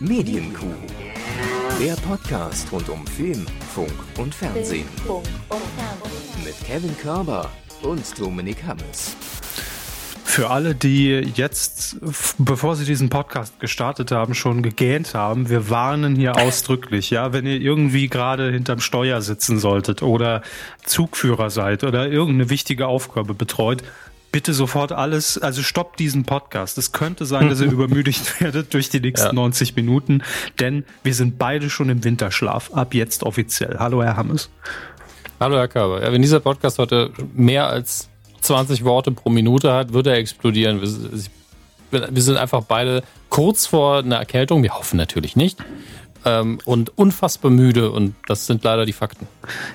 Medienkuh. Der Podcast rund um Film, Funk und Fernsehen. Mit Kevin Körber und Dominik Hammes. Für alle, die jetzt, bevor sie diesen Podcast gestartet haben, schon gegähnt haben, wir warnen hier ausdrücklich, ja, wenn ihr irgendwie gerade hinterm Steuer sitzen solltet oder Zugführer seid oder irgendeine wichtige Aufgabe betreut, bitte sofort alles, also stoppt diesen Podcast. Es könnte sein, dass ihr übermüdigt werdet durch die nächsten ja. 90 Minuten, denn wir sind beide schon im Winterschlaf, ab jetzt offiziell. Hallo, Herr Hammes. Hallo, Herr Körber. Ja, wenn dieser Podcast heute mehr als 20 Worte pro Minute hat, wird er explodieren. Wir, wir sind einfach beide kurz vor einer Erkältung. Wir hoffen natürlich nicht. Ähm, und unfassbar müde und das sind leider die Fakten.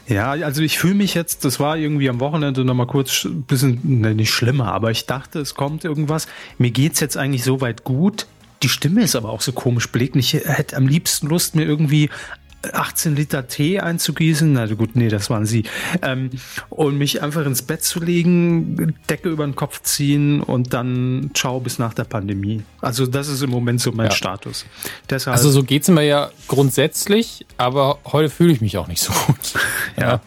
Ja, also ich fühle mich jetzt, das war irgendwie am Wochenende nochmal kurz ein bisschen, ne, nicht schlimmer, aber ich dachte, es kommt irgendwas. Mir geht's jetzt eigentlich so weit gut. Die Stimme ist aber auch so komisch belegt. Ich hätte am liebsten Lust, mir irgendwie 18 Liter Tee einzugießen, na gut, nee, das waren sie, ähm, und mich einfach ins Bett zu legen, Decke über den Kopf ziehen und dann ciao bis nach der Pandemie. Also das ist im Moment so mein ja. Status. Deshalb, also so geht's mir ja grundsätzlich, aber heute fühle ich mich auch nicht so gut. ja. ja.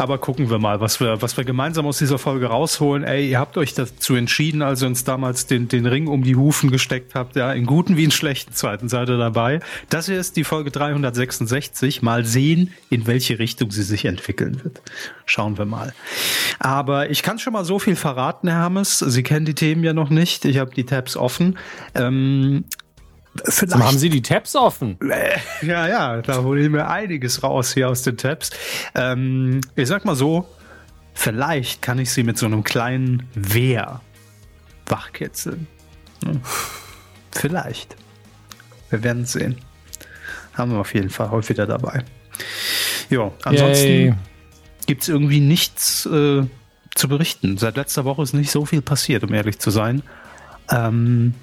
Aber gucken wir mal, was wir, was wir gemeinsam aus dieser Folge rausholen. Ey, ihr habt euch dazu entschieden, als ihr uns damals den, den Ring um die Hufen gesteckt habt, ja, in guten wie in schlechten Zeiten seid ihr dabei. Das hier ist die Folge 366. Mal sehen, in welche Richtung sie sich entwickeln wird. Schauen wir mal. Aber ich kann schon mal so viel verraten, Herr Hammes. Sie kennen die Themen ja noch nicht. Ich habe die Tabs offen. Ähm, Vielleicht. haben Sie die Tabs offen? Ja, ja, da hole ich mir einiges raus hier aus den Tabs. Ähm, ich sag mal so, vielleicht kann ich sie mit so einem kleinen Wehr wachkitzeln. Hm. Vielleicht. Wir werden sehen. Haben wir auf jeden Fall heute wieder dabei. Ja, ansonsten gibt es irgendwie nichts äh, zu berichten. Seit letzter Woche ist nicht so viel passiert, um ehrlich zu sein. Ähm,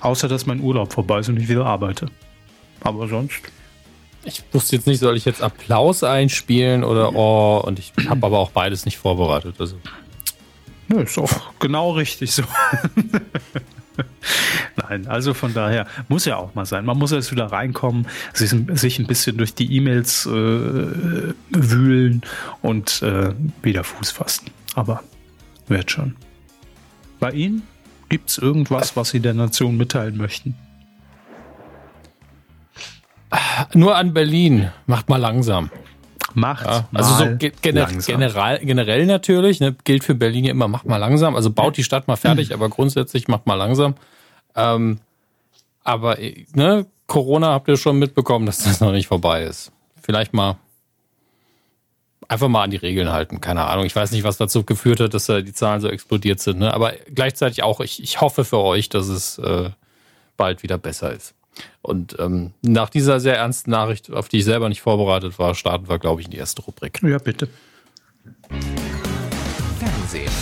Außer, dass mein Urlaub vorbei ist und ich wieder arbeite. Aber sonst. Ich wusste jetzt nicht, soll ich jetzt Applaus einspielen oder oh, und ich habe aber auch beides nicht vorbereitet. Also. Nö, ist auch genau richtig so. Nein, also von daher muss ja auch mal sein. Man muss erst wieder reinkommen, sich, sich ein bisschen durch die E-Mails äh, wühlen und äh, wieder Fuß fassen. Aber wird schon. Bei Ihnen? Gibt es irgendwas, was Sie der Nation mitteilen möchten? Nur an Berlin. Macht mal langsam. Macht ja, also so gener generell, generell natürlich, ne, gilt für Berlin ja immer, macht mal langsam. Also baut die Stadt mal fertig, aber grundsätzlich macht mal langsam. Ähm, aber ne, Corona habt ihr schon mitbekommen, dass das noch nicht vorbei ist. Vielleicht mal einfach mal an die Regeln halten. Keine Ahnung. Ich weiß nicht, was dazu geführt hat, dass äh, die Zahlen so explodiert sind. Ne? Aber gleichzeitig auch, ich, ich hoffe für euch, dass es äh, bald wieder besser ist. Und ähm, nach dieser sehr ernsten Nachricht, auf die ich selber nicht vorbereitet war, starten wir, glaube ich, in die erste Rubrik. Ja, bitte. Fernsehen.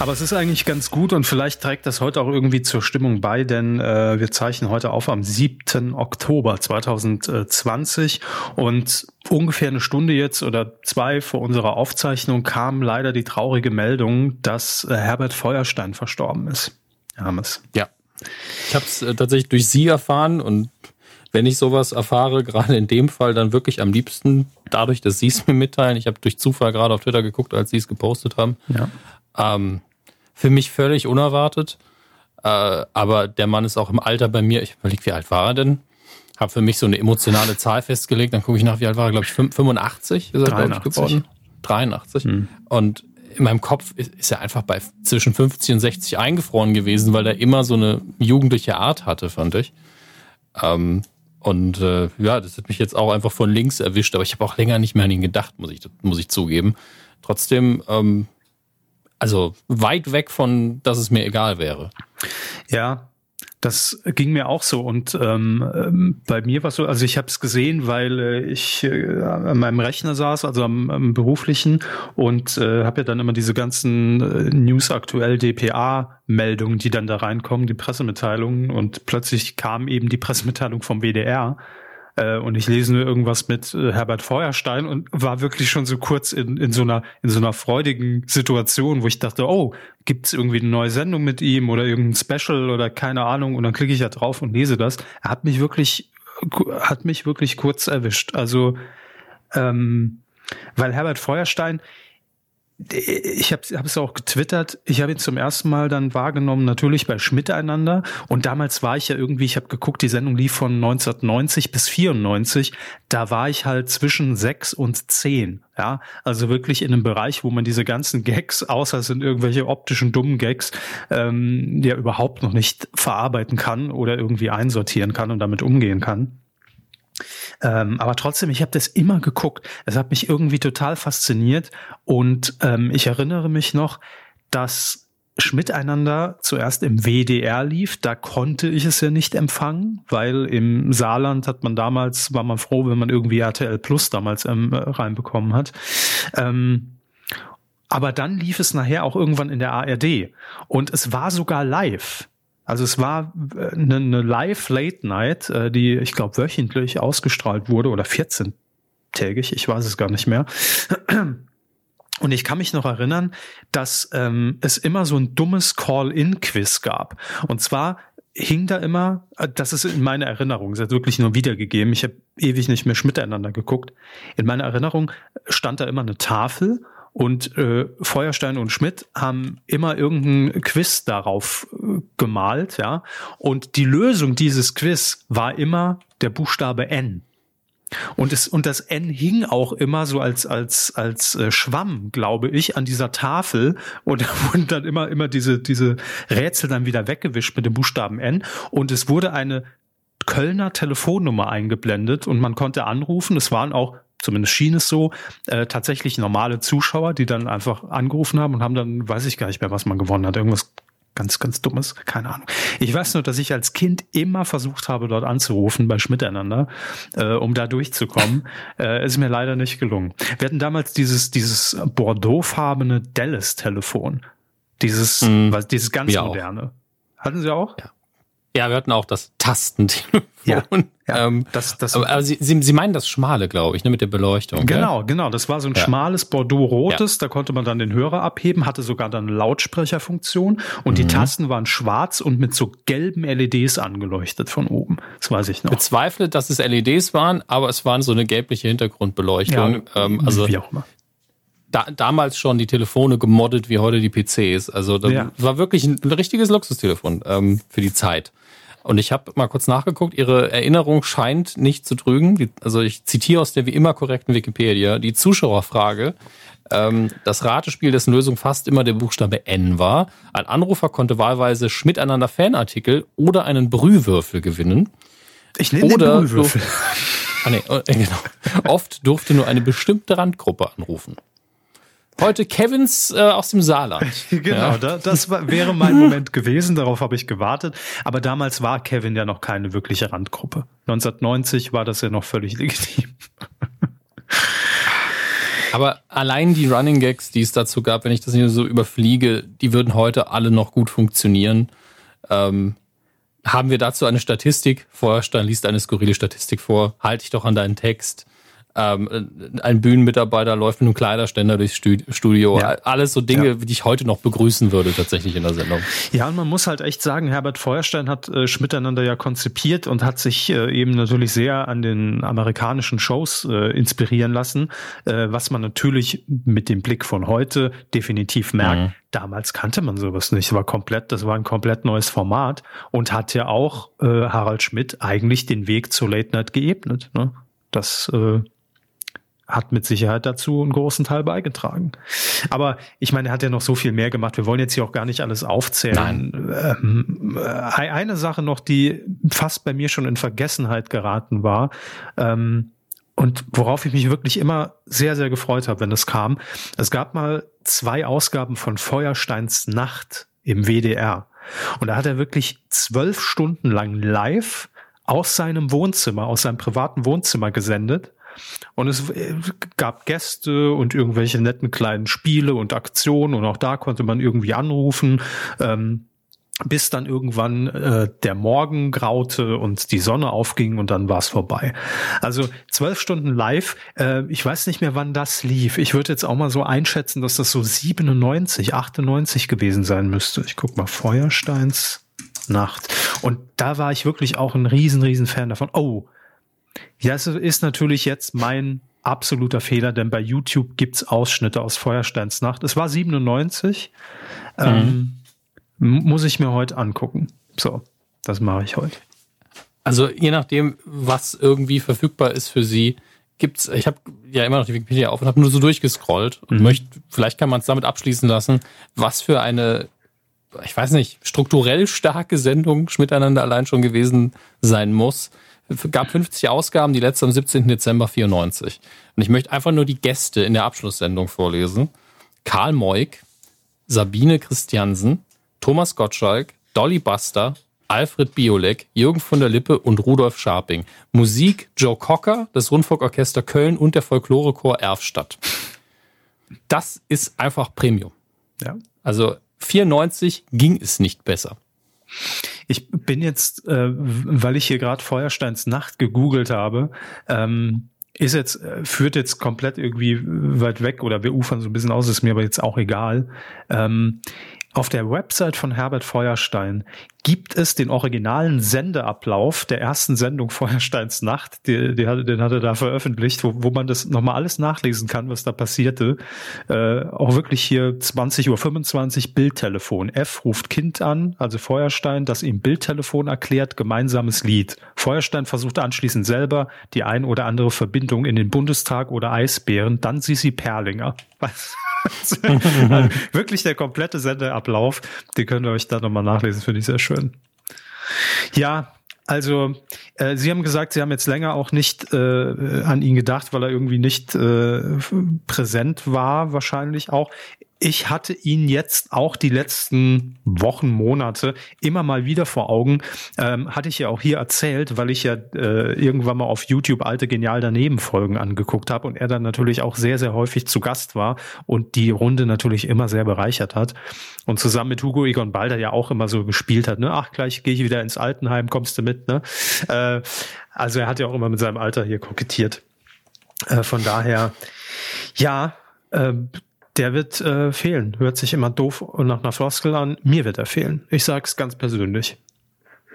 Aber es ist eigentlich ganz gut und vielleicht trägt das heute auch irgendwie zur Stimmung bei, denn äh, wir zeichnen heute auf am 7. Oktober 2020 und ungefähr eine Stunde jetzt oder zwei vor unserer Aufzeichnung kam leider die traurige Meldung, dass äh, Herbert Feuerstein verstorben ist. Hermes. Ja. Ich habe es äh, tatsächlich durch Sie erfahren und wenn ich sowas erfahre, gerade in dem Fall, dann wirklich am liebsten dadurch, dass Sie es mir mitteilen. Ich habe durch Zufall gerade auf Twitter geguckt, als Sie es gepostet haben. Ja. Ähm, für mich völlig unerwartet. Äh, aber der Mann ist auch im Alter bei mir. Ich überlege, wie alt war er denn? Habe für mich so eine emotionale Zahl festgelegt. Dann gucke ich nach, wie alt war er? Glaube ich 85 ist er, glaube ich, geworden. 83. Hm. Und in meinem Kopf ist er einfach bei zwischen 50 und 60 eingefroren gewesen, weil er immer so eine jugendliche Art hatte, fand ich. Ähm, und äh, ja, das hat mich jetzt auch einfach von links erwischt, aber ich habe auch länger nicht mehr an ihn gedacht, muss ich, muss ich zugeben. Trotzdem ähm, also weit weg von, dass es mir egal wäre. Ja, das ging mir auch so. Und ähm, ähm bei mir war so, also ich habe es gesehen, weil äh, ich äh, an meinem Rechner saß, also am, am beruflichen und äh, habe ja dann immer diese ganzen äh, News aktuell DPA Meldungen, die dann da reinkommen, die Pressemitteilungen. Und plötzlich kam eben die Pressemitteilung vom WDR äh, und ich lese nur irgendwas mit äh, Herbert Feuerstein und war wirklich schon so kurz in, in so einer in so einer freudigen Situation, wo ich dachte, oh, gibt's irgendwie eine neue Sendung mit ihm oder irgendein Special oder keine Ahnung und dann klicke ich da drauf und lese das. Er hat mich wirklich hat mich wirklich kurz erwischt. Also ähm, weil Herbert Feuerstein ich habe es auch getwittert. Ich habe ihn zum ersten Mal dann wahrgenommen, natürlich bei Schmiteinander. Und damals war ich ja irgendwie, ich habe geguckt, die Sendung lief von 1990 bis 94. Da war ich halt zwischen sechs und zehn. Ja, also wirklich in einem Bereich, wo man diese ganzen Gags, außer es sind irgendwelche optischen dummen Gags, ähm, ja überhaupt noch nicht verarbeiten kann oder irgendwie einsortieren kann und damit umgehen kann. Ähm, aber trotzdem, ich habe das immer geguckt. Es hat mich irgendwie total fasziniert und ähm, ich erinnere mich noch, dass Schmiteinander zuerst im WDR lief, da konnte ich es ja nicht empfangen, weil im Saarland hat man damals, war man froh, wenn man irgendwie RTL Plus damals ähm, reinbekommen hat. Ähm, aber dann lief es nachher auch irgendwann in der ARD und es war sogar live. Also es war eine, äh, eine Live-Late-Night, äh, die, ich glaube, wöchentlich ausgestrahlt wurde oder 14-tägig, ich weiß es gar nicht mehr. Und ich kann mich noch erinnern, dass ähm, es immer so ein dummes Call-in-Quiz gab. Und zwar hing da immer, äh, das ist in meiner Erinnerung, es hat wirklich nur wiedergegeben, ich habe ewig nicht mehr miteinander geguckt. In meiner Erinnerung stand da immer eine Tafel und äh, Feuerstein und Schmidt haben immer irgendein Quiz darauf äh, gemalt, ja. Und die Lösung dieses Quiz war immer der Buchstabe N. Und es und das N hing auch immer so als als als äh, Schwamm, glaube ich, an dieser Tafel und wurden dann immer immer diese diese Rätsel dann wieder weggewischt mit dem Buchstaben N und es wurde eine Kölner Telefonnummer eingeblendet und man konnte anrufen. Es waren auch zumindest schien es so, äh, tatsächlich normale Zuschauer, die dann einfach angerufen haben und haben dann, weiß ich gar nicht mehr, was man gewonnen hat, irgendwas ganz, ganz Dummes, keine Ahnung. Ich weiß nur, dass ich als Kind immer versucht habe, dort anzurufen bei Schmiteinander, äh, um da durchzukommen. äh, ist mir leider nicht gelungen. Wir hatten damals dieses, dieses Bordeaux-farbene Dallas-Telefon. Dieses, mm, was, dieses ganz moderne. Auch. Hatten Sie auch? Ja. Ja, wir hatten auch das Tastentelefon. Ja, ja ähm, das, das, aber, aber Sie, Sie, Sie meinen das schmale, glaube ich, ne, mit der Beleuchtung. Genau, gell? genau. Das war so ein ja. schmales Bordeaux-rotes. Ja. Da konnte man dann den Hörer abheben, hatte sogar dann eine Lautsprecherfunktion. Und mhm. die Tasten waren schwarz und mit so gelben LEDs angeleuchtet von oben. Das weiß ich noch. Bezweifle, dass es LEDs waren, aber es waren so eine gelbliche Hintergrundbeleuchtung. Ja, ähm, also wie auch immer da, damals schon die Telefone gemoddet wie heute die PCs. Also das ja. war wirklich ein, richtiges Luxustelefon ähm, für die Zeit. Und ich habe mal kurz nachgeguckt, Ihre Erinnerung scheint nicht zu trügen. Die, also ich zitiere aus der wie immer korrekten Wikipedia die Zuschauerfrage. Ähm, das Ratespiel, dessen Lösung fast immer der Buchstabe N war. Ein Anrufer konnte wahlweise Schmiteinander Fanartikel oder einen Brühwürfel gewinnen. Ich oder den Brühwürfel. ah, nee, äh, genau. Oft durfte nur eine bestimmte Randgruppe anrufen. Heute Kevins äh, aus dem Saarland. genau, ja. da, das war, wäre mein Moment gewesen, darauf habe ich gewartet. Aber damals war Kevin ja noch keine wirkliche Randgruppe. 1990 war das ja noch völlig legitim. Aber allein die Running Gags, die es dazu gab, wenn ich das hier so überfliege, die würden heute alle noch gut funktionieren. Ähm, haben wir dazu eine Statistik? Vorstein liest eine skurrile Statistik vor. Halte ich doch an deinen Text ähm, ein Bühnenmitarbeiter läuft mit einem Kleiderständer durchs Studio. Ja. Alles so Dinge, ja. die ich heute noch begrüßen würde, tatsächlich in der Sendung. Ja, und man muss halt echt sagen, Herbert Feuerstein hat äh, Schmiteinander ja konzipiert und hat sich äh, eben natürlich sehr an den amerikanischen Shows äh, inspirieren lassen, äh, was man natürlich mit dem Blick von heute definitiv merkt. Mhm. Damals kannte man sowas nicht. War komplett, das war ein komplett neues Format und hat ja auch äh, Harald Schmidt eigentlich den Weg zur Late Night geebnet. Ne? Das äh, hat mit Sicherheit dazu einen großen Teil beigetragen. Aber ich meine, er hat ja noch so viel mehr gemacht. Wir wollen jetzt hier auch gar nicht alles aufzählen. Ähm, äh, eine Sache noch, die fast bei mir schon in Vergessenheit geraten war. Ähm, und worauf ich mich wirklich immer sehr, sehr gefreut habe, wenn das kam. Es gab mal zwei Ausgaben von Feuersteins Nacht im WDR. Und da hat er wirklich zwölf Stunden lang live aus seinem Wohnzimmer, aus seinem privaten Wohnzimmer gesendet und es äh, gab Gäste und irgendwelche netten kleinen Spiele und Aktionen und auch da konnte man irgendwie anrufen. Ähm, bis dann irgendwann äh, der Morgen graute und die Sonne aufging und dann war es vorbei. Also zwölf Stunden live. Äh, ich weiß nicht mehr, wann das lief. Ich würde jetzt auch mal so einschätzen, dass das so 97, 98 gewesen sein müsste. Ich guck mal, Feuersteins Nacht. Und da war ich wirklich auch ein riesen, riesen Fan davon. Oh, ja, es ist natürlich jetzt mein absoluter Fehler, denn bei YouTube gibt's Ausschnitte aus Feuersteins Nacht. Es war 97. Mhm. Ähm, muss ich mir heute angucken. So, das mache ich heute. Also je nachdem, was irgendwie verfügbar ist für Sie, gibt's. Ich habe ja immer noch die Wikipedia auf und habe nur so durchgescrollt und mhm. möchte, vielleicht kann man es damit abschließen lassen, was für eine, ich weiß nicht, strukturell starke Sendung Schmiteinander allein schon gewesen sein muss. Es gab 50 Ausgaben, die letzte am 17. Dezember 94. Und ich möchte einfach nur die Gäste in der Abschlusssendung vorlesen. Karl Moik, Sabine Christiansen, Thomas Gottschalk, Dolly Buster, Alfred Biolek, Jürgen von der Lippe und Rudolf Scharping. Musik Joe Cocker, das Rundfunkorchester Köln und der Folklorechor Erfstadt. Das ist einfach Premium. Ja. Also 94 ging es nicht besser. Ich bin jetzt, äh, weil ich hier gerade Feuersteins Nacht gegoogelt habe, ähm, ist jetzt, äh, führt jetzt komplett irgendwie weit weg oder wir ufern so ein bisschen aus, ist mir aber jetzt auch egal. Ähm, auf der Website von Herbert Feuerstein gibt es den originalen Sendeablauf der ersten Sendung Feuersteins Nacht. Die, die hatte, den hat er da veröffentlicht, wo, wo man das nochmal alles nachlesen kann, was da passierte. Äh, auch wirklich hier 20.25 Uhr Bildtelefon. F ruft Kind an, also Feuerstein, das ihm Bildtelefon erklärt, gemeinsames Lied. Feuerstein versucht anschließend selber die ein oder andere Verbindung in den Bundestag oder Eisbären, dann Sisi Perlinger. Was? also wirklich der komplette Sendeablauf, den könnt ihr euch da nochmal nachlesen, finde ich sehr schön. Ja, also äh, Sie haben gesagt, Sie haben jetzt länger auch nicht äh, an ihn gedacht, weil er irgendwie nicht äh, präsent war, wahrscheinlich auch ich hatte ihn jetzt auch die letzten Wochen, Monate immer mal wieder vor Augen. Ähm, hatte ich ja auch hier erzählt, weil ich ja äh, irgendwann mal auf YouTube alte Genial daneben Folgen angeguckt habe und er dann natürlich auch sehr, sehr häufig zu Gast war und die Runde natürlich immer sehr bereichert hat. Und zusammen mit Hugo Egon Balder ja auch immer so gespielt hat, ne? Ach, gleich gehe ich wieder ins Altenheim, kommst du mit, ne? Äh, also er hat ja auch immer mit seinem Alter hier kokettiert. Äh, von daher, ja, äh, der wird äh, fehlen. Hört sich immer doof und nach einer Floskel an. Mir wird er fehlen. Ich sag's ganz persönlich.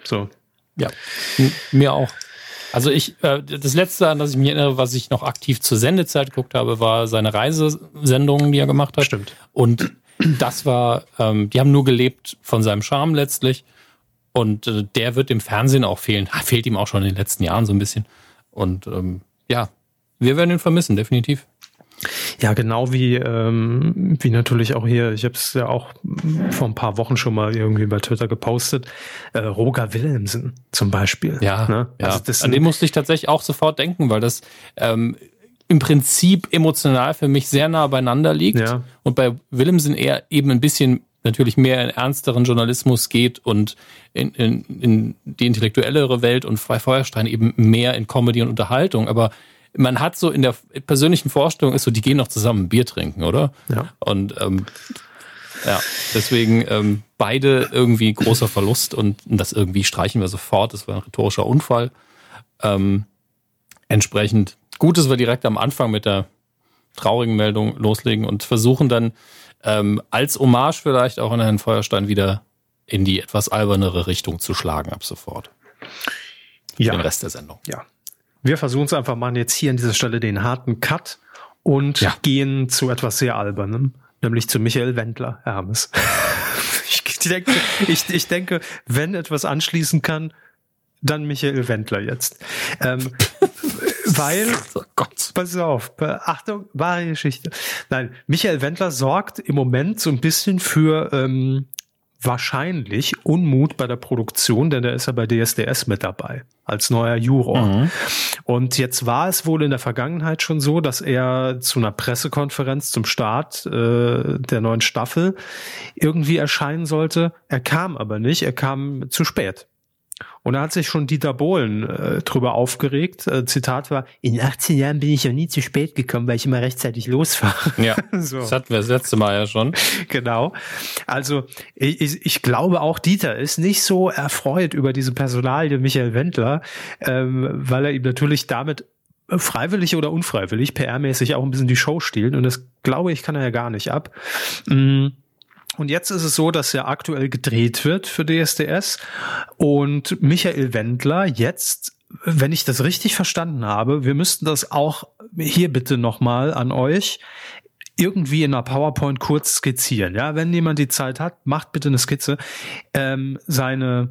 So. Ja, mir auch. Also ich, äh, das letzte, an das ich mich erinnere, was ich noch aktiv zur Sendezeit geguckt habe, war seine Reisesendungen, die er gemacht hat. Stimmt. Und das war, ähm, die haben nur gelebt von seinem Charme letztlich. Und äh, der wird im Fernsehen auch fehlen. Fehlt ihm auch schon in den letzten Jahren so ein bisschen. Und ähm, ja, wir werden ihn vermissen, definitiv. Ja, genau wie, ähm, wie natürlich auch hier, ich habe es ja auch vor ein paar Wochen schon mal irgendwie bei Twitter gepostet, äh, Roger Willemsen zum Beispiel. Ja, ne? ja. Also das an den musste ich tatsächlich auch sofort denken, weil das ähm, im Prinzip emotional für mich sehr nah beieinander liegt ja. und bei Willemsen eher eben ein bisschen natürlich mehr in ernsteren Journalismus geht und in, in, in die intellektuellere Welt und bei Feuerstein eben mehr in Comedy und Unterhaltung. Aber man hat so in der persönlichen Vorstellung ist so, die gehen noch zusammen Bier trinken, oder? Ja. Und ähm, ja, deswegen ähm, beide irgendwie großer Verlust und das irgendwie streichen wir sofort. Das war ein rhetorischer Unfall. Ähm, entsprechend gut, dass wir direkt am Anfang mit der traurigen Meldung loslegen und versuchen dann ähm, als Hommage vielleicht auch an Herrn Feuerstein wieder in die etwas albernere Richtung zu schlagen ab sofort. Ja. Den Rest der Sendung. Ja. Wir versuchen es einfach mal jetzt hier an dieser Stelle den harten Cut und ja. gehen zu etwas sehr Albernem, nämlich zu Michael Wendler, Hermes. ich, denke, ich, ich denke, wenn etwas anschließen kann, dann Michael Wendler jetzt. Ähm, weil, oh Gott. pass auf, Achtung, wahre Geschichte. Nein, Michael Wendler sorgt im Moment so ein bisschen für ähm, wahrscheinlich Unmut bei der Produktion, denn er ist ja bei DSDS mit dabei als neuer Juror. Mhm. Und jetzt war es wohl in der Vergangenheit schon so, dass er zu einer Pressekonferenz zum Start äh, der neuen Staffel irgendwie erscheinen sollte. Er kam aber nicht, er kam zu spät Und da hat sich schon Dieter Bohlen äh, drüber aufgeregt. Äh, Zitat war, in 18 Jahren bin ich ja nie zu spät gekommen, weil ich immer rechtzeitig losfahre. Ja, so. das hatten wir das letzte Mal ja schon. Genau. Also ich, ich glaube auch Dieter ist nicht so erfreut über diese Personalie Michael Wendler, ähm, weil er ihm natürlich damit freiwillig oder unfreiwillig, PR-mäßig auch ein bisschen die Show stiehlt. Und das glaube ich, kann er ja gar nicht ab. Mm. Und jetzt ist es so, dass er aktuell gedreht wird für DSDS und Michael Wendler jetzt, wenn ich das richtig verstanden habe, wir müssten das auch hier bitte nochmal an euch irgendwie in einer PowerPoint kurz skizzieren. Ja, wenn jemand die Zeit hat, macht bitte eine Skizze. Ähm, seine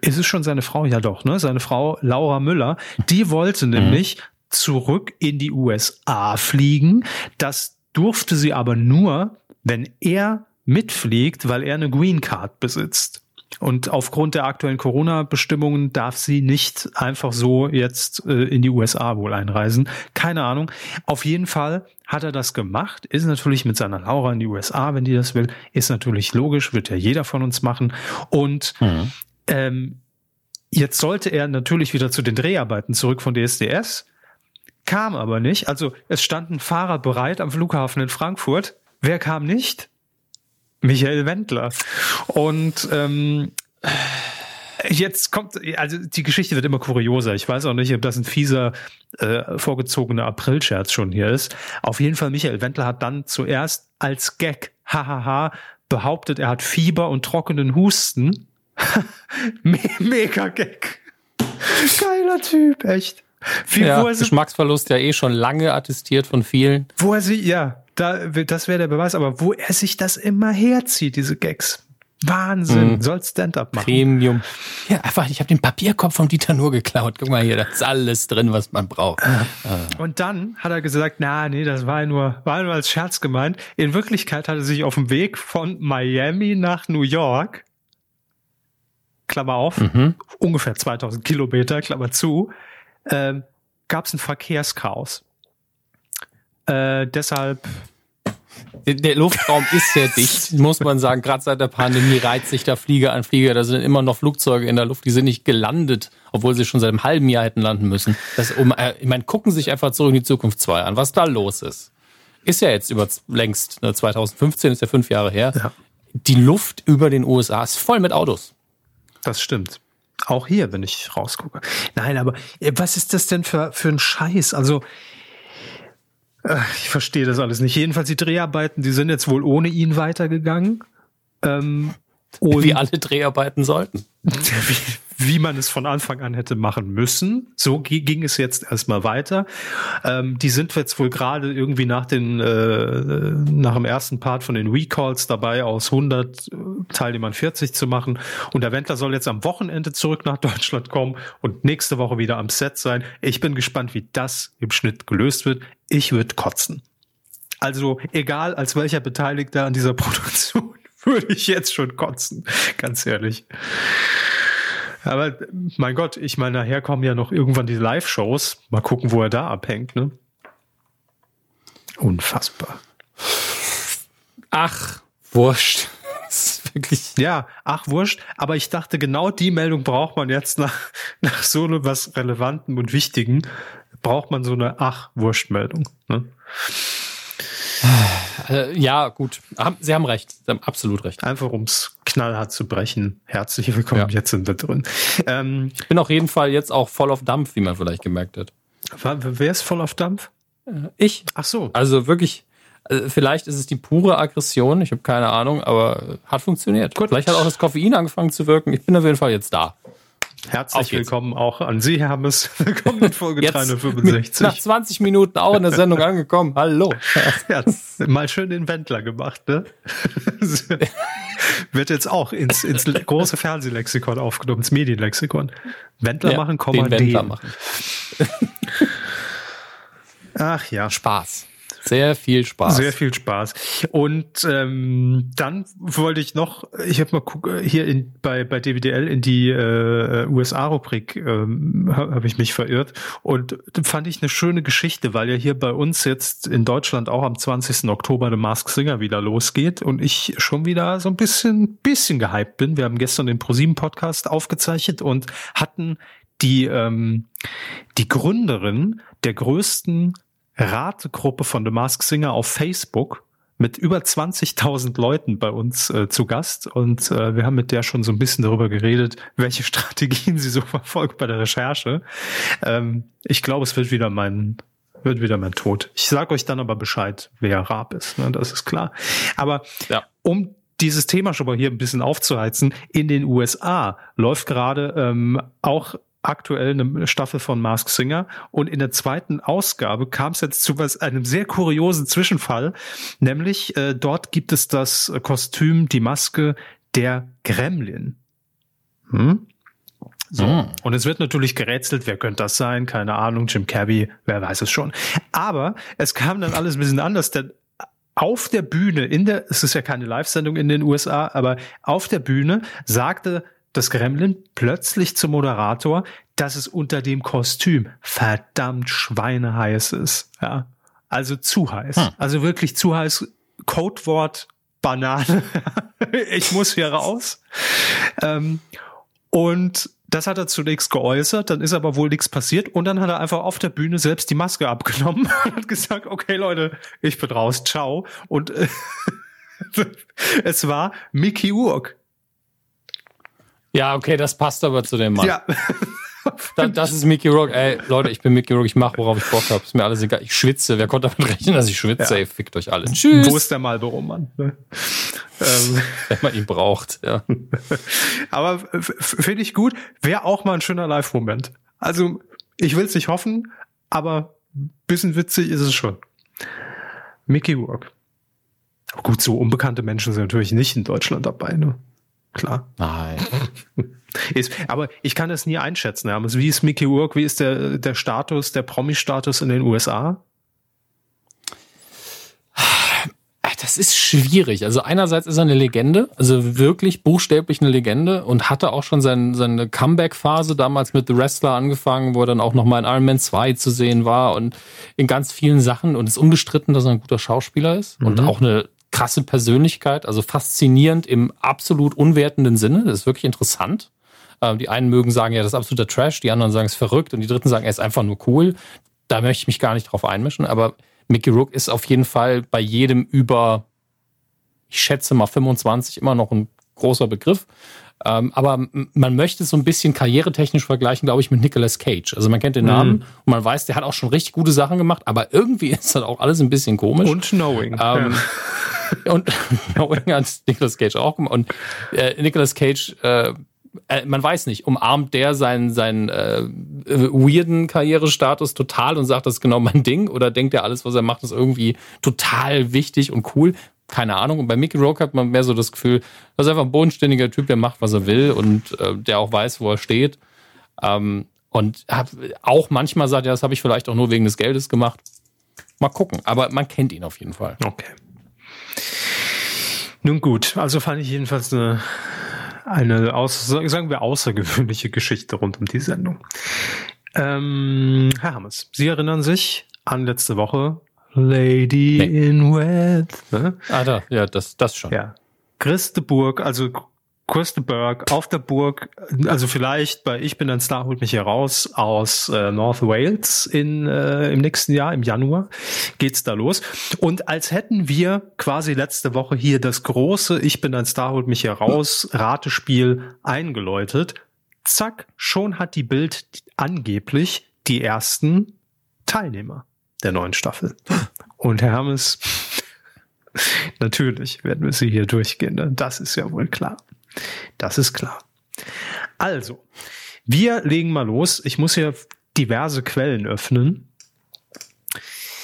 ist es schon seine Frau? Ja doch, ne? Seine Frau Laura Müller, die wollte mhm. nämlich zurück in die USA fliegen. Das durfte sie aber nur, wenn er mitfliegt, weil er eine Green Card besitzt. Und aufgrund der aktuellen Corona-Bestimmungen darf sie nicht einfach so jetzt äh, in die USA wohl einreisen. Keine Ahnung. Auf jeden Fall hat er das gemacht, ist natürlich mit seiner Laura in die USA, wenn die das will, ist natürlich logisch, wird ja jeder von uns machen. Und mhm. ähm, jetzt sollte er natürlich wieder zu den Dreharbeiten zurück von DSDS, kam aber nicht. Also es standen Fahrer bereit am Flughafen in Frankfurt. Wer kam nicht? Michael Wendler. Und ähm, jetzt kommt, also die Geschichte wird immer kurioser. Ich weiß auch nicht, ob das ein fieser, äh, vorgezogener Aprilscherz schon hier ist. Auf jeden Fall, Michael Wendler hat dann zuerst als Gag, hahaha, behauptet, er hat Fieber und trockenen Husten. Mega Gag. Geiler Typ, echt. Wie, ja, Geschmacksverlust ja eh schon lange attestiert von vielen. Wo er sie, ja, da, das wäre der Beweis, aber wo er sich das immer herzieht, diese Gags. Wahnsinn, mm. soll Stand-up machen. Premium. Ja, einfach, ich habe den Papierkorb vom Dieter nur geklaut. Guck mal hier, da ist alles drin, was man braucht. Ah. Und dann hat er gesagt, na, nee, das war nur, war nur als Scherz gemeint. In Wirklichkeit hat er sich auf dem Weg von Miami nach New York, Klammer auf, mhm. ungefähr 2000 Kilometer, Klammer zu, äh, gab es ein Verkehrschaos. Äh, deshalb. Der, der Luftraum ist sehr dicht, muss man sagen. Gerade seit der Pandemie reizt sich da Flieger an Flieger. Da sind immer noch Flugzeuge in der Luft, die sind nicht gelandet, obwohl sie schon seit einem halben Jahr hätten landen müssen. Das, um, äh, ich meine, gucken sich einfach zurück in die Zukunft 2 an, was da los ist. Ist ja jetzt über längst, ne, 2015 ist ja fünf Jahre her. Ja. Die Luft über den USA ist voll mit Autos. Das stimmt. Auch hier, wenn ich rausgucke. Nein, aber äh, was ist das denn für, für ein Scheiß? Also, ich verstehe das alles nicht. Jedenfalls die Dreharbeiten, die sind jetzt wohl ohne ihn weitergegangen. Ähm, Wie alle Dreharbeiten sollten. Wie, man es von Anfang an hätte machen müssen. So ging es jetzt erstmal weiter. Ähm, die sind jetzt wohl gerade irgendwie nach den äh, nach dem ersten Part von den Recalls dabei, aus 100 äh, Teilnehmern 40 zu machen. Und der Wendler soll jetzt am Wochenende zurück nach Deutschland kommen und nächste Woche wieder am Set sein. Ich bin gespannt, wie das im Schnitt gelöst wird. Ich würde kotzen. Also egal als welcher Beteiligter an dieser Produktion würde ich jetzt schon kotzen, ganz ehrlich. Aber mein Gott, ich meine, nachher kommen ja noch irgendwann die Live-Shows. Mal gucken, wo er da abhängt, ne? Unfassbar. Ach, wurscht. wirklich. Ja, ach, wurscht. Aber ich dachte, genau die Meldung braucht man jetzt nach, nach so was Relevanten und Wichtigen. Braucht man so eine Ach-Wurscht-Meldung. Ne? Äh, ja, gut. Sie haben recht. Sie haben absolut recht. Einfach ums knallhart zu brechen. Herzlich willkommen, ja. jetzt sind wir drin. Ähm, ich bin auf jeden Fall jetzt auch voll auf Dampf, wie man vielleicht gemerkt hat. Wer ist voll auf Dampf? Äh, ich. Ach so. Also wirklich, äh, vielleicht ist es die pure Aggression, ich habe keine Ahnung, aber hat funktioniert. Gut. Vielleicht hat auch das Koffein angefangen zu wirken. Ich bin auf jeden Fall jetzt da. Herzlich willkommen auch an Sie, Hermes. Willkommen in Folge Jetzt 365. Nach 20 Minuten auch in der Sendung angekommen. Hallo. Ja, mal schön den Wendler gemacht, ne? Wird jetzt auch ins, ins große Fernsehlexikon aufgenommen, ins Medienlexikon. Wendler ja, machen, Komma, den Wendler den. machen. Ach ja. Spaß. Sehr viel Spaß. Sehr viel Spaß. Und ähm, dann wollte ich noch, ich habe mal guck, hier in, bei, bei DWDL in die äh, USA-Rubrik ähm, habe hab ich mich verirrt und fand ich eine schöne Geschichte, weil ja hier bei uns jetzt in Deutschland auch am 20. Oktober The Mask Singer wieder losgeht und ich schon wieder so ein bisschen, bisschen gehypt bin. Wir haben gestern den ProSieben Podcast aufgezeichnet und hatten die, ähm, die Gründerin der größten Rategruppe von The Mask Singer auf Facebook mit über 20.000 Leuten bei uns äh, zu Gast und äh, wir haben mit der schon so ein bisschen darüber geredet, welche Strategien sie so verfolgt bei der Recherche. Ähm, ich glaube, es wird wieder mein wird wieder mein Tod. Ich sage euch dann aber Bescheid, wer Raab ist, ne? das ist klar. Aber ja. um dieses Thema schon mal hier ein bisschen aufzuheizen, in den USA läuft gerade ähm, auch aktuell eine Staffel von Mask Singer und in der zweiten Ausgabe kam es jetzt zu was einem sehr kuriosen Zwischenfall, nämlich äh, dort gibt es das Kostüm, die Maske der Gremlin. Hm? So. Mm. Und es wird natürlich gerätselt, wer könnte das sein? Keine Ahnung, Jim Cabby, wer weiß es schon. Aber es kam dann alles ein bisschen anders, denn auf der Bühne, in der, es ist ja keine Live-Sendung in den USA, aber auf der Bühne sagte das Gremlin plötzlich zum Moderator, dass es unter dem Kostüm verdammt schweineheiß ist. Ja. Also zu heiß. Hm. Also wirklich zu heiß. Codewort Banane. ich muss hier raus. Ähm, und das hat er zunächst geäußert, dann ist aber wohl nichts passiert und dann hat er einfach auf der Bühne selbst die Maske abgenommen und hat gesagt, okay Leute, ich bin raus, ciao. Und äh, es war Mickey Urk, ja, okay, das passt aber zu dem Mann. Ja. das, das ist Mickey Rock. Ey, Leute, ich bin Mickey Rock, ich mache, worauf ich Bock habe. Ist mir alles egal. Ich schwitze. Wer konnte damit rechnen, dass ich schwitze? Ja. Ey, fickt euch alle. Tschüss. Wo ist der Marlboro-Mann? Ne? Ähm. Wenn man ihn braucht, ja. Aber finde ich gut. Wäre auch mal ein schöner Live-Moment. Also, ich will es nicht hoffen, aber bisschen witzig ist es schon. Mickey Rock. Aber gut, so unbekannte Menschen sind natürlich nicht in Deutschland dabei, ne? Klar. Nein. Ist, aber ich kann das nie einschätzen. Ja. Wie ist Mickey Rourke? Wie ist der, der Status, der Promi-Status in den USA? Das ist schwierig. Also einerseits ist er eine Legende, also wirklich buchstäblich eine Legende und hatte auch schon sein, seine Comeback-Phase damals mit The Wrestler angefangen, wo er dann auch nochmal in Iron Man 2 zu sehen war und in ganz vielen Sachen und ist unbestritten, dass er ein guter Schauspieler ist mhm. und auch eine krasse Persönlichkeit, also faszinierend im absolut unwertenden Sinne. Das ist wirklich interessant. Ähm, die einen mögen sagen, ja, das ist absoluter Trash, die anderen sagen, es ist verrückt und die dritten sagen, er ist einfach nur cool. Da möchte ich mich gar nicht drauf einmischen, aber Mickey Rook ist auf jeden Fall bei jedem über, ich schätze mal 25 immer noch ein großer Begriff. Ähm, aber man möchte es so ein bisschen karrieretechnisch vergleichen, glaube ich, mit Nicolas Cage. Also man kennt den Namen mhm. und man weiß, der hat auch schon richtig gute Sachen gemacht, aber irgendwie ist das auch alles ein bisschen komisch. Und Knowing. Ähm, ja. Und Knowing hat Nicolas Cage auch gemacht. Und äh, Nicolas Cage äh, äh, man weiß nicht, umarmt der seinen, seinen äh, weirden Karrierestatus total und sagt, das ist genau mein Ding? Oder denkt er, alles, was er macht, ist irgendwie total wichtig und cool? Keine Ahnung. Und bei Mickey Rourke hat man mehr so das Gefühl, das ist einfach ein bodenständiger Typ, der macht, was er will und äh, der auch weiß, wo er steht. Ähm, und hab auch manchmal sagt, ja, das habe ich vielleicht auch nur wegen des Geldes gemacht. Mal gucken. Aber man kennt ihn auf jeden Fall. Okay. Nun gut, also fand ich jedenfalls eine, eine aus, sagen wir außergewöhnliche Geschichte rund um die Sendung. Ähm, Herr Hammes, Sie erinnern sich an letzte Woche, Lady nee. in Red. Ne? Ah, da, ja, das, das schon. Ja. Christeburg, also Christeburg auf der Burg, also vielleicht bei Ich bin ein Star holt mich heraus aus äh, North Wales in, äh, im nächsten Jahr, im Januar, geht's da los. Und als hätten wir quasi letzte Woche hier das große Ich bin ein Star holt mich heraus Ratespiel eingeläutet, zack, schon hat die Bild angeblich die ersten Teilnehmer der neuen Staffel. Und Hermes, natürlich werden wir sie hier durchgehen. Ne? Das ist ja wohl klar. Das ist klar. Also, wir legen mal los. Ich muss hier diverse Quellen öffnen.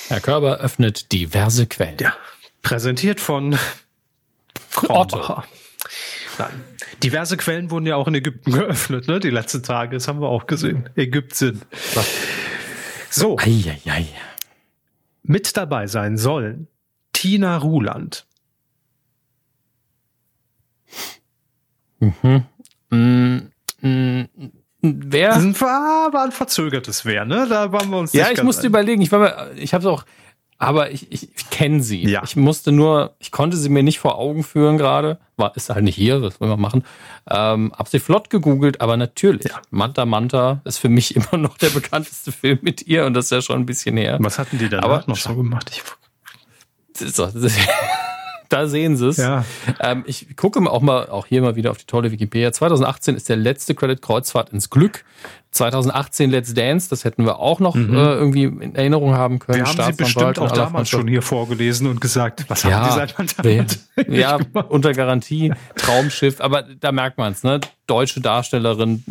Herr Körber öffnet diverse Quellen. Ja, präsentiert von Otto. Nein. Diverse Quellen wurden ja auch in Ägypten geöffnet, ne? Die letzten Tage, das haben wir auch gesehen. Ägypten. So. Ei, ei, ei. Mit dabei sein sollen Tina Ruland. Mhm. Mm, mm, wer? War, war ein verzögertes Wer, ne? Da waren wir uns Ja, ich musste überlegen. Ich war mir, ich habe es auch, aber ich, ich, ich kenne sie. Ja. Ich musste nur, ich konnte sie mir nicht vor Augen führen gerade. War ist halt nicht hier, was wollen wir machen? Ähm, hab sie flott gegoogelt, aber natürlich. Ja. Manta Manta ist für mich immer noch der bekannteste Film mit ihr und das ist ja schon ein bisschen her. Was hatten die danach aber, noch so gemacht? Ich so, da sehen sie es. Ja. Ähm, ich gucke auch mal, auch hier mal wieder auf die tolle Wikipedia. 2018 ist der letzte Credit Kreuzfahrt ins Glück. 2018 Let's Dance, das hätten wir auch noch mhm. äh, irgendwie in Erinnerung haben können. Wir haben sie bestimmt auch damals schon hier vorgelesen und gesagt, was ja, haben die seit damit Ja, unter Garantie, Traumschiff, aber da merkt man es, ne? Deutsche Darstellerin,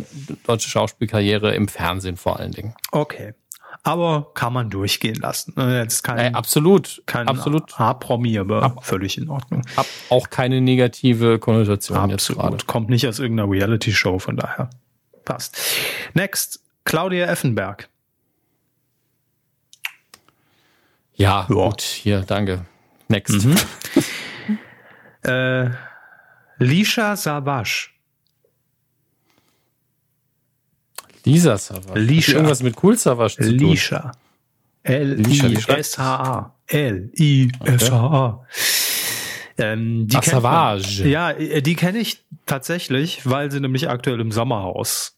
deutsche Schauspielkarriere im Fernsehen vor allen Dingen. Okay aber kann man durchgehen lassen. Ne, jetzt kein, äh, absolut, kein absolut. H-Promi, aber Ab, völlig in Ordnung. Hab auch keine negative Konnotation absolut. Kommt nicht aus irgendeiner Reality-Show, von daher passt. Next, Claudia Effenberg. Ja, ja. gut, hier, danke. Next. Mhm. äh, Lisha Savage. Lisa Savage. Lisha. Irgendwas mit Cool Savage zu Lisha. L-I-S-H-A. L-I-S-H-A. Ähm, die Ach, Savage. Ja, die kenne ich tatsächlich, weil sie nämlich aktuell im Sommerhaus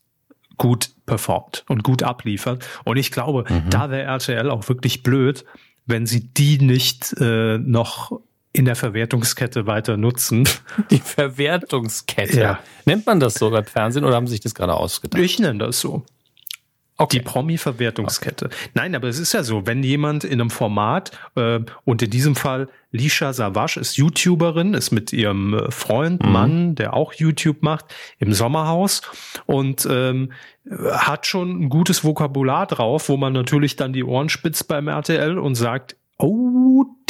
gut performt und gut abliefert. Und ich glaube, mhm. da wäre RTL auch wirklich blöd, wenn sie die nicht äh, noch in der Verwertungskette weiter nutzen. Die Verwertungskette. Ja. Nennt man das so beim Fernsehen oder haben Sie sich das gerade ausgedacht? Ich nenne das so. Okay. Die Promi-Verwertungskette. Okay. Nein, aber es ist ja so, wenn jemand in einem Format, äh, und in diesem Fall Lisha Savage ist YouTuberin, ist mit ihrem äh, Freund, mhm. Mann, der auch YouTube macht, im Sommerhaus und ähm, hat schon ein gutes Vokabular drauf, wo man natürlich dann die Ohren spitzt beim RTL und sagt, oh,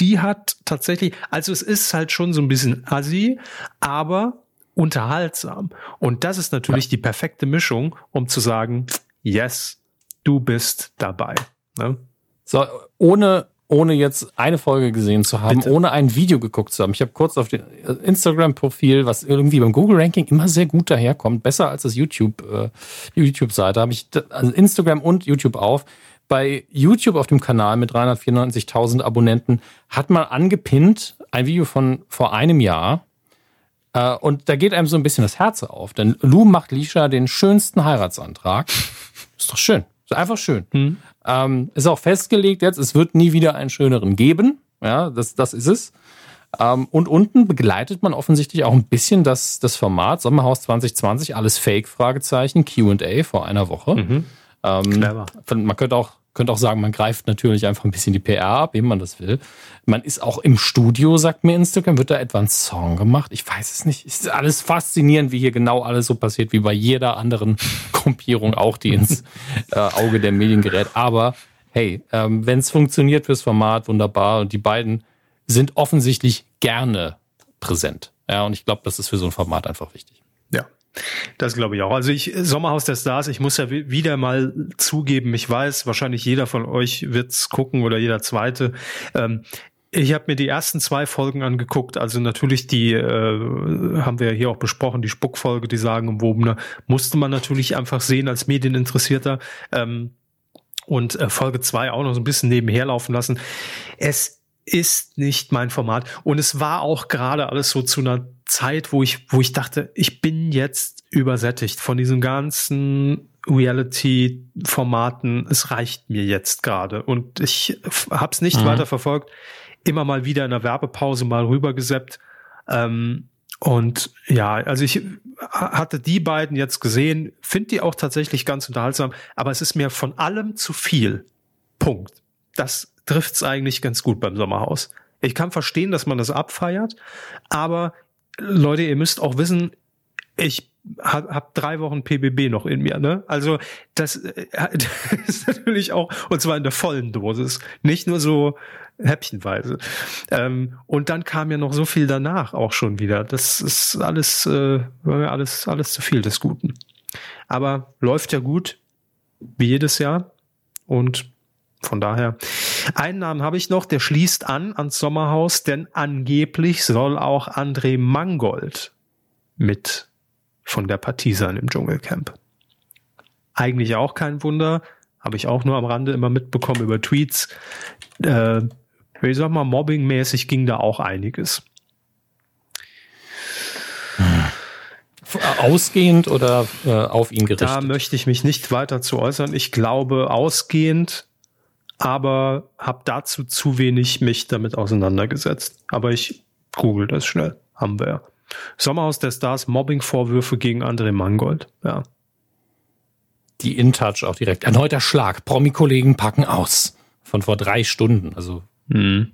die hat tatsächlich, also es ist halt schon so ein bisschen assi, aber unterhaltsam. Und das ist natürlich ja. die perfekte Mischung, um zu sagen, yes, du bist dabei. Ne? So, ohne ohne jetzt eine Folge gesehen zu haben, Bitte? ohne ein Video geguckt zu haben. Ich habe kurz auf dem Instagram-Profil, was irgendwie beim Google-Ranking immer sehr gut daherkommt, besser als das YouTube, äh, YouTube-Seite, habe ich also Instagram und YouTube auf bei YouTube auf dem Kanal mit 394.000 Abonnenten hat man angepinnt ein Video von vor einem Jahr. Äh, und da geht einem so ein bisschen das Herz auf. Denn Lou macht Lisha den schönsten Heiratsantrag. Ist doch schön. Ist einfach schön. Mhm. Ähm, ist auch festgelegt jetzt, es wird nie wieder einen schöneren geben. Ja, das, das ist es. Ähm, und unten begleitet man offensichtlich auch ein bisschen das, das Format Sommerhaus 2020, alles Fake, Fragezeichen, Q&A vor einer Woche. Mhm. Ähm. Man könnte auch könnte auch sagen, man greift natürlich einfach ein bisschen die PR ab, wie man das will. Man ist auch im Studio, sagt mir Instagram, wird da etwa ein Song gemacht? Ich weiß es nicht. Es ist alles faszinierend, wie hier genau alles so passiert, wie bei jeder anderen Gruppierung auch, die ins äh, Auge der Medien gerät. Aber hey, ähm, wenn es funktioniert fürs Format, wunderbar. Und die beiden sind offensichtlich gerne präsent. Ja, und ich glaube, das ist für so ein Format einfach wichtig. Ja, das glaube ich auch. Also ich, Sommerhaus der Stars, ich muss ja wieder mal zugeben, ich weiß, wahrscheinlich jeder von euch wird's gucken oder jeder zweite. Ähm, ich habe mir die ersten zwei Folgen angeguckt, also natürlich die äh, haben wir hier auch besprochen, die Spuckfolge, die sagenumwobene, musste man natürlich einfach sehen als Medieninteressierter. Ähm, und äh, Folge zwei auch noch so ein bisschen nebenher laufen lassen. Es ist nicht mein Format. Und es war auch gerade alles so zu einer Zeit, wo ich, wo ich dachte, ich bin jetzt übersättigt von diesen ganzen Reality-Formaten. Es reicht mir jetzt gerade. Und ich habe es nicht mhm. weiter verfolgt. Immer mal wieder in der Werbepause mal rübergeseppt. Ähm, und ja, also ich hatte die beiden jetzt gesehen, finde die auch tatsächlich ganz unterhaltsam, aber es ist mir von allem zu viel. Punkt. Das trifft's eigentlich ganz gut beim Sommerhaus. Ich kann verstehen, dass man das abfeiert, aber Leute, ihr müsst auch wissen, ich habe hab drei Wochen PBB noch in mir, ne? Also das, äh, das ist natürlich auch und zwar in der vollen Dosis, nicht nur so häppchenweise. Ähm, und dann kam ja noch so viel danach auch schon wieder. Das ist alles, äh, alles, alles zu viel des Guten. Aber läuft ja gut, wie jedes Jahr und von daher Einen Namen habe ich noch, der schließt an ans Sommerhaus, denn angeblich soll auch André Mangold mit von der Partie sein im Dschungelcamp. Eigentlich auch kein Wunder, habe ich auch nur am Rande immer mitbekommen über Tweets. Äh, ich sag mal, mobbingmäßig ging da auch einiges. Ausgehend oder äh, auf ihn gerichtet? Da möchte ich mich nicht weiter zu äußern. Ich glaube ausgehend, aber habe dazu zu wenig mich damit auseinandergesetzt. Aber ich google das schnell. Haben wir ja. Sommerhaus der Stars, Mobbing-Vorwürfe gegen André Mangold. Ja. Die InTouch auch direkt. Erneuter Schlag. Promi-Kollegen packen aus. Von vor drei Stunden. Also. Hm.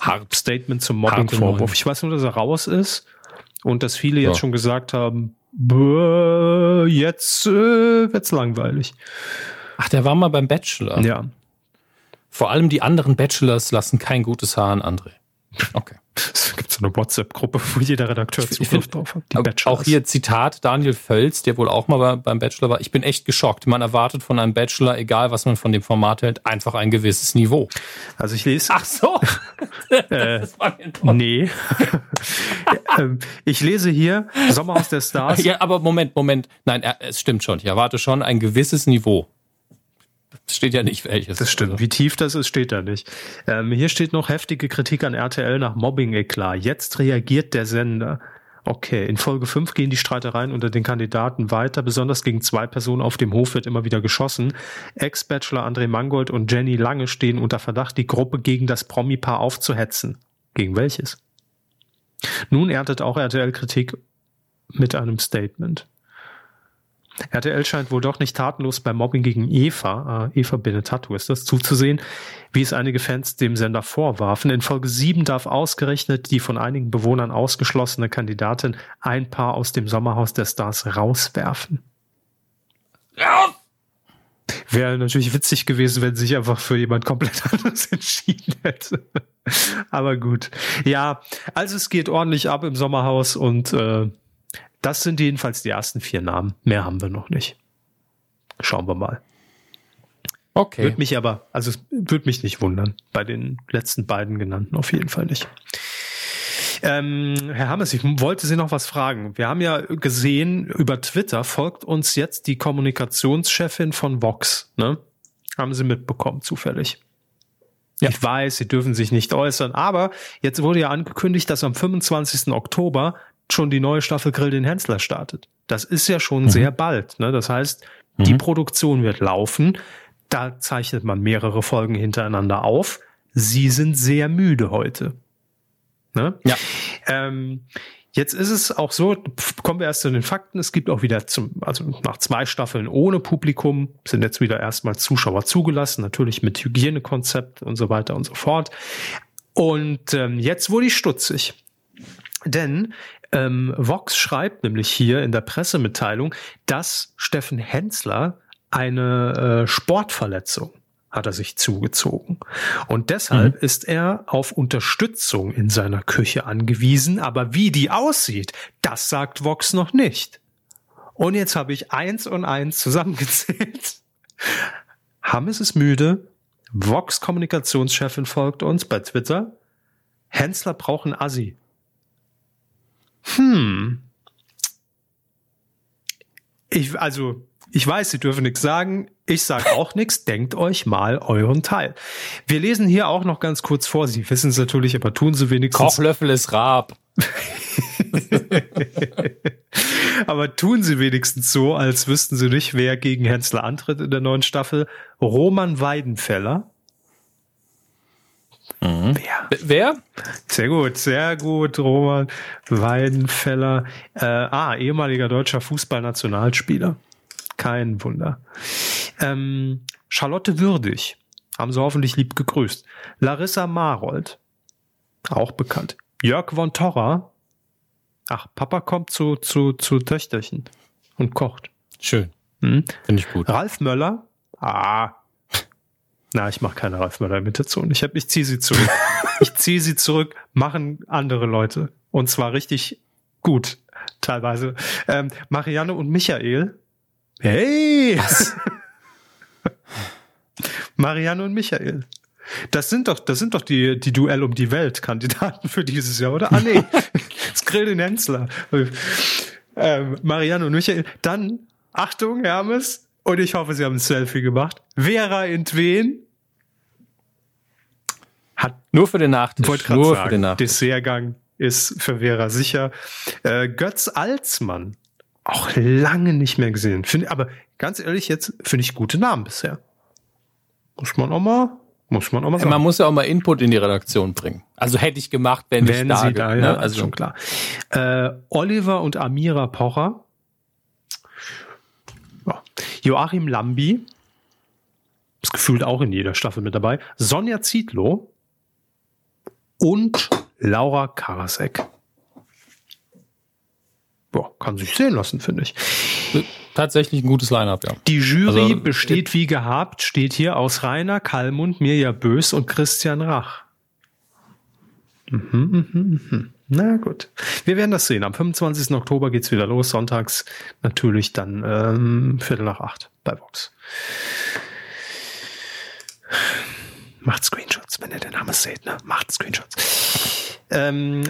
Hart. Statement zum Mobbing-Vorwurf. Ich weiß nur, dass er raus ist und dass viele jetzt ja. schon gesagt haben, jetzt äh, wird's langweilig. Ach, der war mal beim Bachelor. Ja. Vor allem die anderen Bachelors lassen kein gutes Haar an André. Okay. Es gibt so eine WhatsApp-Gruppe, wo jeder Redakteur Zugriff find, drauf hat. auch hier Zitat Daniel Völz, der wohl auch mal beim Bachelor war. Ich bin echt geschockt. Man erwartet von einem Bachelor, egal was man von dem Format hält, einfach ein gewisses Niveau. Also ich lese. Ach so. äh, nee. Ähm, ich lese hier Sommerhaus der Stars. Ja, aber Moment, Moment. Nein, es stimmt schon. Ich erwarte schon ein gewisses Niveau. Es steht ja nicht welches. Das stimmt. Also. Wie tief das ist, steht da nicht. Ähm, hier steht noch heftige Kritik an RTL nach Mobbing-Eklat. Jetzt reagiert der Sender. Okay, in Folge 5 gehen die Streitereien unter den Kandidaten weiter. Besonders gegen zwei Personen auf dem Hof wird immer wieder geschossen. Ex-Bachelor André Mangold und Jenny Lange stehen unter Verdacht, die Gruppe gegen das Promi-Paar aufzuhetzen. Gegen welches? Nun erntet auch RTL Kritik mit einem Statement. RTL scheint wohl doch nicht tatenlos beim Mobbing gegen Eva, äh, Eva Benetatu ist das, zuzusehen, wie es einige Fans dem Sender vorwarfen. In Folge 7 darf ausgerechnet die von einigen Bewohnern ausgeschlossene Kandidatin ein Paar aus dem Sommerhaus der Stars rauswerfen. Ja. Wäre natürlich witzig gewesen, wenn sich einfach für jemand komplett anderes entschieden hätte. Aber gut. Ja, also es geht ordentlich ab im Sommerhaus und äh, das sind jedenfalls die ersten vier Namen. Mehr haben wir noch nicht. Schauen wir mal. Okay. Würde mich aber, also es würde mich nicht wundern. Bei den letzten beiden genannten auf jeden Fall nicht. Ähm, Herr Hammes, ich wollte Sie noch was fragen. Wir haben ja gesehen, über Twitter folgt uns jetzt die Kommunikationschefin von Vox. Ne? Haben Sie mitbekommen, zufällig. Ja. Ich weiß, Sie dürfen sich nicht äußern, aber jetzt wurde ja angekündigt, dass am 25. Oktober schon die neue Staffel Grill den Hensler startet. Das ist ja schon mhm. sehr bald. Ne? Das heißt, mhm. die Produktion wird laufen. Da zeichnet man mehrere Folgen hintereinander auf. Sie sind sehr müde heute. Ne? Ja. Ähm, Jetzt ist es auch so, kommen wir erst zu den Fakten. Es gibt auch wieder zum, also nach zwei Staffeln ohne Publikum sind jetzt wieder erstmal Zuschauer zugelassen, natürlich mit Hygienekonzept und so weiter und so fort. Und ähm, jetzt wurde ich stutzig. Denn ähm, Vox schreibt nämlich hier in der Pressemitteilung, dass Steffen Hensler eine äh, Sportverletzung hat er sich zugezogen. Und deshalb mhm. ist er auf Unterstützung in seiner Küche angewiesen. Aber wie die aussieht, das sagt Vox noch nicht. Und jetzt habe ich eins und eins zusammengezählt. Hammes ist müde. Vox Kommunikationschefin folgt uns bei Twitter. Hensler braucht ein Assi. Hm. Ich, also, ich weiß, Sie dürfen nichts sagen. Ich sage auch nichts. Denkt euch mal euren Teil. Wir lesen hier auch noch ganz kurz vor. Sie wissen es natürlich, aber tun Sie wenigstens. Kochlöffel ist Rab. aber tun Sie wenigstens so, als wüssten Sie nicht, wer gegen Hensler antritt in der neuen Staffel. Roman Weidenfeller Mhm. Wer? Wer? Sehr gut, sehr gut, Roman Weidenfeller. Äh, ah, ehemaliger deutscher Fußballnationalspieler. Kein Wunder. Ähm, Charlotte Würdig. Haben sie hoffentlich lieb gegrüßt. Larissa Marold. Auch bekannt. Jörg von Torra. Ach, Papa kommt zu, zu, zu Töchterchen und kocht. Schön. Hm? Finde ich gut. Ralf Möller. Ah, na, ich mache keine Möller-Imitation. Ich, hab, ich ziehe sie zurück. ich ziehe sie zurück, machen andere Leute. Und zwar richtig gut, teilweise. Ähm, Marianne und Michael. Hey! Was? Marianne und Michael. Das sind doch, das sind doch die, die Duell um die Welt Kandidaten für dieses Jahr, oder? Ah, nee. Skrill den Hensler. Ähm, Marianne und Michael. Dann, Achtung, Hermes. Und ich hoffe, Sie haben ein Selfie gemacht. Vera in Tween. Hat nur für den Nachtisch. Wollte nur sagen, für den Nachtisch. Dessertgang ist für Vera sicher. Äh, Götz Alsmann. Auch lange nicht mehr gesehen. Find, aber ganz ehrlich, jetzt finde ich gute Namen bisher. Muss man auch mal muss man auch mal sagen. Man muss ja auch mal Input in die Redaktion bringen. Also hätte ich gemacht, wenn, wenn ich da, sie da, ja, ne? also schon klar. Äh, Oliver und Amira Pocher. Joachim Lambi. Ist gefühlt auch in jeder Staffel mit dabei. Sonja Zietlow. Und Laura Karasek. Boah, kann sich sehen lassen, finde ich. Tatsächlich ein gutes Line-Up, ja. Die Jury also, besteht wie gehabt, steht hier aus Rainer Kallmund, Mirja Bös und Christian Rach. Mhm, mhm, mhm. Na gut. Wir werden das sehen. Am 25. Oktober geht's wieder los. Sonntags natürlich dann ähm, Viertel nach acht bei Vox. Macht Screenshots, wenn ihr den Namen seht, ne? Macht Screenshots. Ähm,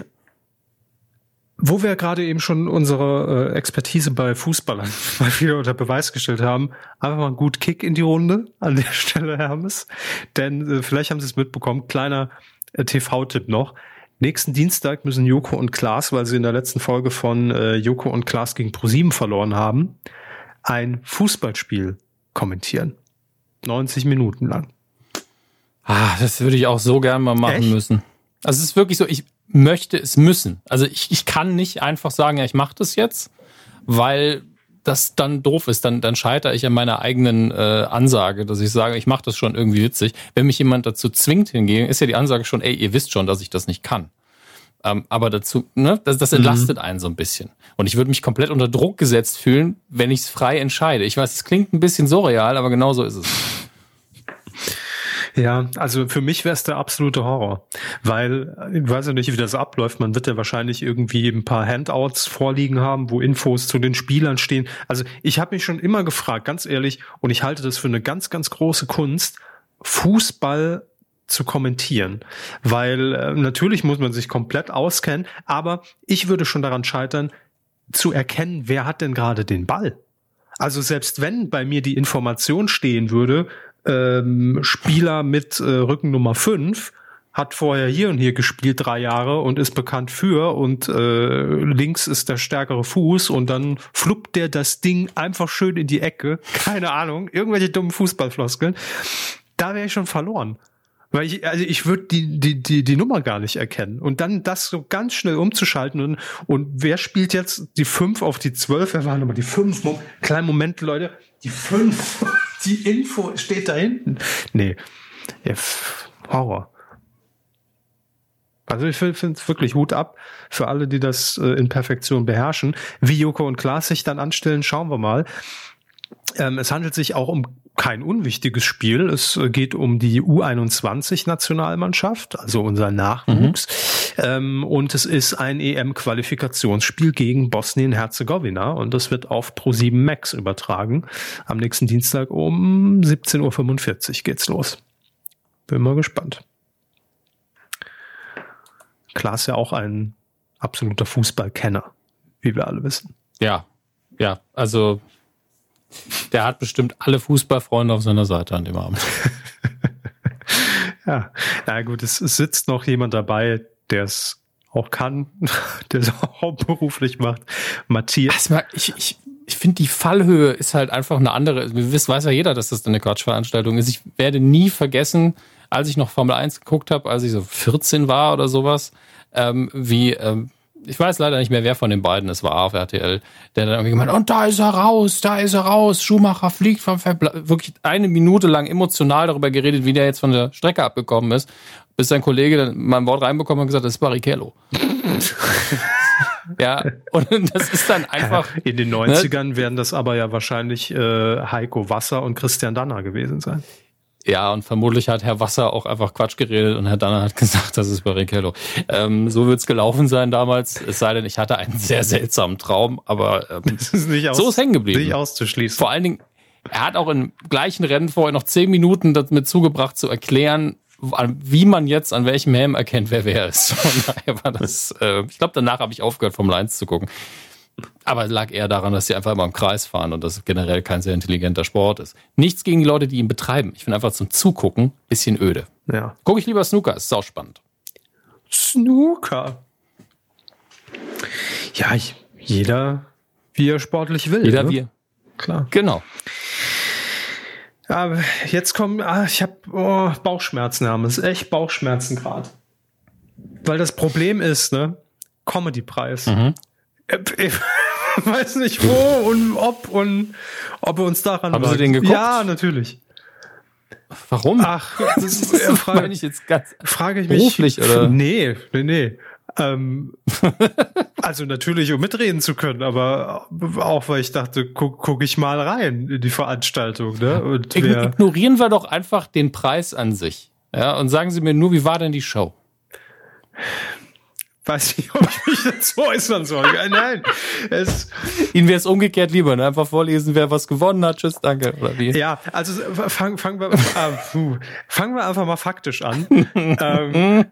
wo wir gerade eben schon unsere äh, Expertise bei Fußballern mal wieder unter Beweis gestellt haben, einfach mal einen gut Kick in die Runde an der Stelle, Hermes. Denn äh, vielleicht haben Sie es mitbekommen, kleiner äh, TV-Tipp noch. Nächsten Dienstag müssen Joko und Klaas, weil sie in der letzten Folge von äh, Joko und Klaas gegen ProSieben verloren haben, ein Fußballspiel kommentieren. 90 Minuten lang. Ah, das würde ich auch so gern mal machen Echt? müssen. Also es ist wirklich so, ich, möchte es müssen. Also ich, ich kann nicht einfach sagen, ja, ich mache das jetzt, weil das dann doof ist. Dann, dann scheitere ich an meiner eigenen äh, Ansage, dass ich sage, ich mache das schon irgendwie witzig. Wenn mich jemand dazu zwingt hingegen, ist ja die Ansage schon, ey, ihr wisst schon, dass ich das nicht kann. Ähm, aber dazu, ne, das, das entlastet mhm. einen so ein bisschen. Und ich würde mich komplett unter Druck gesetzt fühlen, wenn ich es frei entscheide. Ich weiß, es klingt ein bisschen surreal, aber genau so ist es. Ja, also für mich wäre es der absolute Horror, weil ich weiß ja nicht, wie das abläuft. Man wird ja wahrscheinlich irgendwie ein paar Handouts vorliegen haben, wo Infos zu den Spielern stehen. Also ich habe mich schon immer gefragt, ganz ehrlich, und ich halte das für eine ganz, ganz große Kunst, Fußball zu kommentieren, weil äh, natürlich muss man sich komplett auskennen, aber ich würde schon daran scheitern, zu erkennen, wer hat denn gerade den Ball. Also selbst wenn bei mir die Information stehen würde, ähm, Spieler mit äh, Rücken Nummer 5 hat vorher hier und hier gespielt drei Jahre und ist bekannt für und äh, links ist der stärkere Fuß und dann fluppt der das Ding einfach schön in die Ecke. Keine Ahnung, irgendwelche dummen Fußballfloskeln. Da wäre ich schon verloren. Weil ich, also ich würde die, die, die, die Nummer gar nicht erkennen. Und dann das so ganz schnell umzuschalten und, und wer spielt jetzt die 5 auf die 12? Wer war nochmal die 5? Kleinen Moment, Leute. Die 5. Die Info steht da hinten. Nee. Horror. Also ich finde es wirklich Hut ab für alle, die das äh, in Perfektion beherrschen. Wie Joko und Klaas sich dann anstellen, schauen wir mal. Ähm, es handelt sich auch um kein unwichtiges Spiel. Es äh, geht um die U21-Nationalmannschaft, also unser Nachwuchs. Mhm. Ähm, und es ist ein EM-Qualifikationsspiel gegen Bosnien-Herzegowina und das wird auf Pro7 Max übertragen. Am nächsten Dienstag um 17.45 Uhr geht's los. Bin mal gespannt. Klaas ja auch ein absoluter Fußballkenner, wie wir alle wissen. Ja, ja, also der hat bestimmt alle Fußballfreunde auf seiner Seite an dem Abend. ja, na gut, es, es sitzt noch jemand dabei, der es auch kann, der es auch hauptberuflich macht. Matthias. Also, ich, ich, ich finde, die Fallhöhe ist halt einfach eine andere. Wir wissen, weiß ja jeder, dass das eine Quatschveranstaltung ist. Ich werde nie vergessen, als ich noch Formel 1 geguckt habe, als ich so 14 war oder sowas, ähm, wie ähm, ich weiß leider nicht mehr, wer von den beiden es war auf RTL, der dann irgendwie gemeint, und da ist er raus, da ist er raus, Schumacher fliegt vom Verbla wirklich eine Minute lang emotional darüber geredet, wie der jetzt von der Strecke abgekommen ist, bis sein Kollege dann mal ein Wort reinbekommen und gesagt, das ist Barrichello. ja, und das ist dann einfach. In den 90ern ne? werden das aber ja wahrscheinlich äh, Heiko Wasser und Christian Danner gewesen sein. Ja, und vermutlich hat Herr Wasser auch einfach Quatsch geredet und Herr Danner hat gesagt, das ist Barrichello. Ähm, so wird's gelaufen sein damals. Es sei denn, ich hatte einen sehr seltsamen Traum, aber ähm, ist so ist hängen geblieben. Nicht auszuschließen. Vor allen Dingen, er hat auch im gleichen Rennen vorher noch zehn Minuten damit zugebracht zu erklären, wie man jetzt an welchem Helm erkennt, wer wer ist. Von daher war das, äh, ich glaube, danach habe ich aufgehört, Formel 1 zu gucken. Aber es lag eher daran, dass sie einfach immer im Kreis fahren und das generell kein sehr intelligenter Sport ist. Nichts gegen die Leute, die ihn betreiben. Ich finde einfach zum Zugucken bisschen öde. Ja. Gucke ich lieber Snooker, ist auch spannend. Snooker. Ja, ich, jeder, wie er sportlich will. Jeder ne? wie. Klar. Genau. Aber jetzt kommen, ah, ich habe oh, Bauchschmerzen haben. Es ist echt Bauchschmerzen gerade. Weil das Problem ist, ne? Comedy-Preis. Mhm. Äh, Ich weiß nicht wo und ob und ob er uns daran Haben Sie lag. den geguckt? Ja, natürlich. Warum? Ach, das, das meine frage, ich jetzt ganz. frage ich mich. Beruflich, oder? Nee, nee, nee. Ähm, also natürlich, um mitreden zu können, aber auch weil ich dachte, guck, guck ich mal rein in die Veranstaltung, ne? Und Ignorieren wir doch einfach den Preis an sich. Ja, und sagen Sie mir nur, wie war denn die Show? Weiß nicht, ob ich mich dazu äußern soll. Äh, Nein, es, Ihnen wäre es umgekehrt lieber, ne? Einfach vorlesen, wer was gewonnen hat. Tschüss, danke. Oder wie? ja, also fangen fangen wir, äh, fangen wir einfach mal faktisch an. ähm,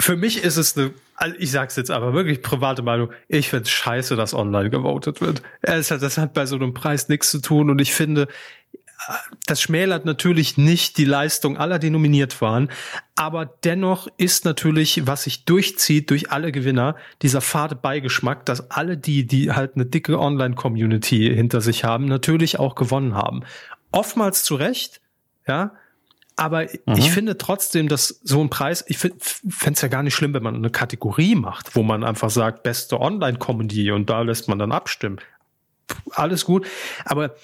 für mich ist es eine, also ich sag's jetzt aber wirklich private Meinung, ich find's scheiße, dass online gewotet wird. Es hat, das hat bei so einem Preis nichts zu tun und ich finde, das schmälert natürlich nicht die Leistung aller, die nominiert waren, aber dennoch ist natürlich, was sich durchzieht durch alle Gewinner, dieser fade Beigeschmack, dass alle die, die halt eine dicke Online-Community hinter sich haben, natürlich auch gewonnen haben. Oftmals zu Recht, ja, aber ich finde trotzdem, dass so ein Preis, ich fände es ja gar nicht schlimm, wenn man eine Kategorie macht, wo man einfach sagt, beste Online-Comedy und da lässt man dann abstimmen. Alles gut, aber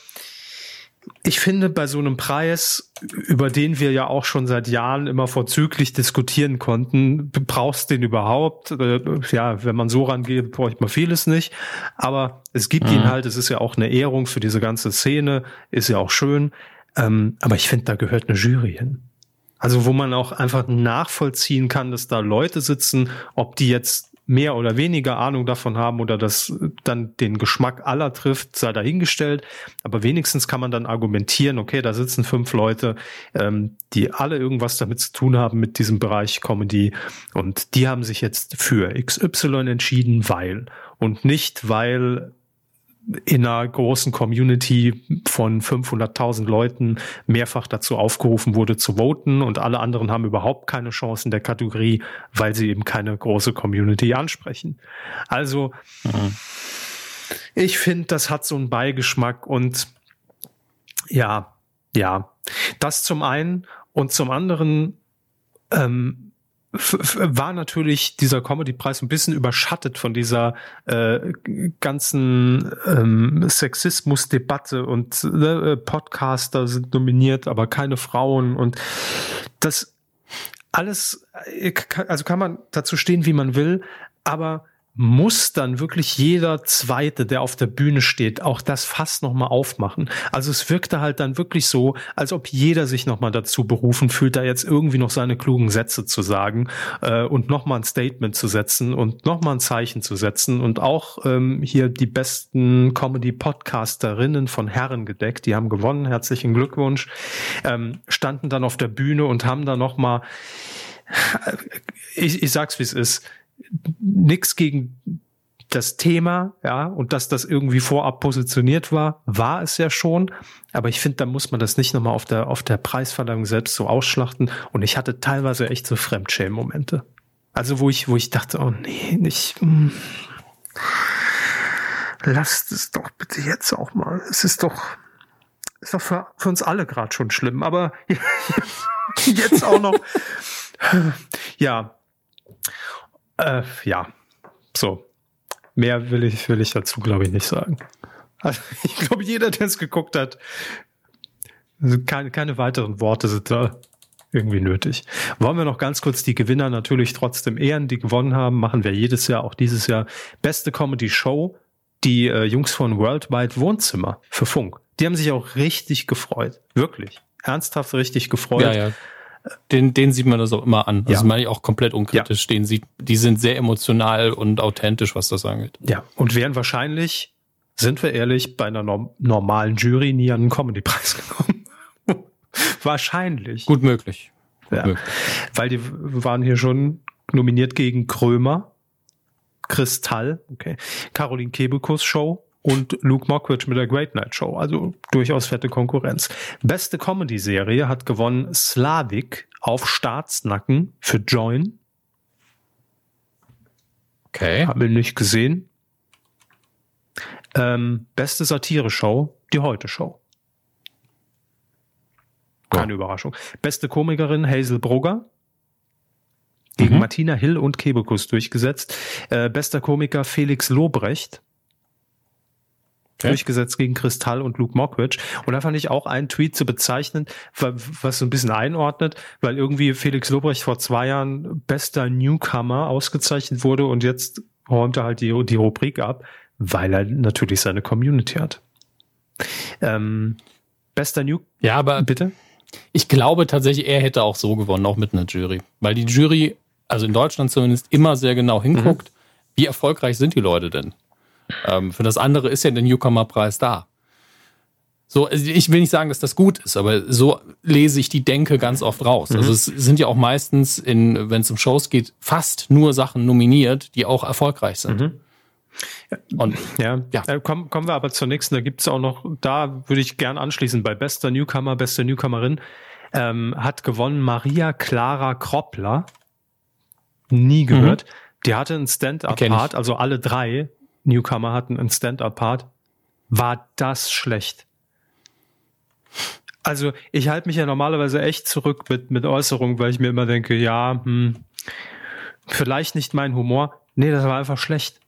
ich finde, bei so einem Preis, über den wir ja auch schon seit Jahren immer vorzüglich diskutieren konnten, brauchst du den überhaupt? Äh, Ja, wenn man so rangeht, bräuchte man vieles nicht. Aber es gibt ihn halt, es ist ja auch eine Ehrung für diese ganze Szene, ist ja auch schön. Ähm, aber ich finde, da gehört eine Jury hin. Also wo man auch einfach nachvollziehen kann, dass da Leute sitzen, ob die jetzt mehr oder weniger Ahnung davon haben oder das dann den Geschmack aller trifft, sei dahingestellt. Aber wenigstens kann man dann argumentieren, okay, da sitzen fünf Leute, ähm, die alle irgendwas damit zu tun haben mit diesem Bereich Comedy und die haben sich jetzt für XY entschieden, weil und nicht, weil in einer großen Community von 500.000 Leuten mehrfach dazu aufgerufen wurde zu voten und alle anderen haben überhaupt keine Chance in der Kategorie, weil sie eben keine große Community ansprechen. Also ich finde, das hat so einen Beigeschmack und ja, ja, das zum einen und zum anderen ähm, war natürlich dieser Comedy-Preis ein bisschen überschattet von dieser äh, ganzen ähm, Sexismus-Debatte und äh, Podcaster sind nominiert, aber keine Frauen und das alles, äh, also kann man dazu stehen, wie man will, aber muss dann wirklich jeder Zweite, der auf der Bühne steht, auch das Fass nochmal aufmachen. Also es wirkte halt dann wirklich so, als ob jeder sich nochmal dazu berufen fühlt, da jetzt irgendwie noch seine klugen Sätze zu sagen äh, und nochmal ein Statement zu setzen und nochmal ein Zeichen zu setzen. Und auch ähm, hier die besten Comedy-Podcasterinnen von Herren gedeckt, die haben gewonnen, herzlichen Glückwunsch, ähm, standen dann auf der Bühne und haben da nochmal ich, ich sag's wie es ist, nix gegen das Thema, ja, und dass das irgendwie vorab positioniert war, war es ja schon. Aber ich finde, da muss man das nicht nochmal auf der, auf der Preisverleihung selbst so ausschlachten. Und ich hatte teilweise echt so Fremdschämen-Momente. Also, wo ich, wo ich dachte, oh nee, nicht, mm, lasst es doch bitte jetzt auch mal. Es ist doch, ist doch für, für uns alle gerade schon schlimm. Aber jetzt auch noch, ja, äh, ja, so. Mehr will ich, will ich dazu, glaube ich, nicht sagen. Also, ich glaube, jeder, der es geguckt hat, also keine, keine weiteren Worte sind da irgendwie nötig. Wollen wir noch ganz kurz die Gewinner natürlich trotzdem ehren, die gewonnen haben, machen wir jedes Jahr, auch dieses Jahr. Beste Comedy Show, die äh, Jungs von Worldwide Wohnzimmer für Funk. Die haben sich auch richtig gefreut. Wirklich. Ernsthaft richtig gefreut. Ja, ja. Den, den sieht man das auch immer an. Also Ja. meine ich auch komplett unkritisch. Den sieht, die sind sehr emotional und authentisch, was das angeht. Ja, und wären wahrscheinlich, sind wir ehrlich, bei einer norm normalen Jury nie an einen Comedy-Preis gekommen. wahrscheinlich. Gut möglich. Ja. Weil die waren hier schon nominiert gegen Krömer, Kristall, okay, Caroline Kebekus Show und Luke Mockridge mit der Great Night Show. Also durchaus fette Konkurrenz. Beste Comedy-Serie hat gewonnen Slavik auf Staatsnacken für Join. Okay. Haben wir nicht gesehen. Ähm, beste Satire-Show, die Heute-Show. Keine oh. Überraschung. Beste Komikerin Hazel Brugger. Gegen mhm. Martina Hill und Kebekus durchgesetzt. Äh, bester Komiker Felix Lobrecht. Okay. Durchgesetzt gegen Kristall und Luke Mockridge. Und da fand ich auch einen Tweet zu bezeichnen, was so ein bisschen einordnet, weil irgendwie Felix Lobrecht vor zwei Jahren bester Newcomer ausgezeichnet wurde und jetzt räumt er halt die, die Rubrik ab, weil er natürlich seine Community hat. Ähm, bester New. Ja, aber bitte. Ich glaube tatsächlich, er hätte auch so gewonnen, auch mit einer Jury. Weil die Jury, also in Deutschland zumindest, immer sehr genau hinguckt, mhm. wie erfolgreich sind die Leute denn? Ähm, für das andere ist ja der Newcomer-Preis da. So, also ich will nicht sagen, dass das gut ist, aber so lese ich die Denke ganz oft raus. Also mhm. Also es sind ja auch meistens, in, wenn es um Shows geht, fast nur Sachen nominiert, die auch erfolgreich sind. Mhm. Und ja, ja. Äh, kommen, kommen wir aber zur nächsten. Da gibt's auch noch, da würde ich gern anschließen, bei bester Newcomer, beste Newcomerin ähm, hat gewonnen Maria Clara Kroppler. Nie gehört. Mhm. Die hatte einen Stand-Up-Part, also alle drei Newcomer hatten einen Stand-Up-Part. War das schlecht? Also ich halte mich ja normalerweise echt zurück mit, mit Äußerungen, weil ich mir immer denke, ja, hm, vielleicht nicht mein Humor. Nee, das war einfach schlecht.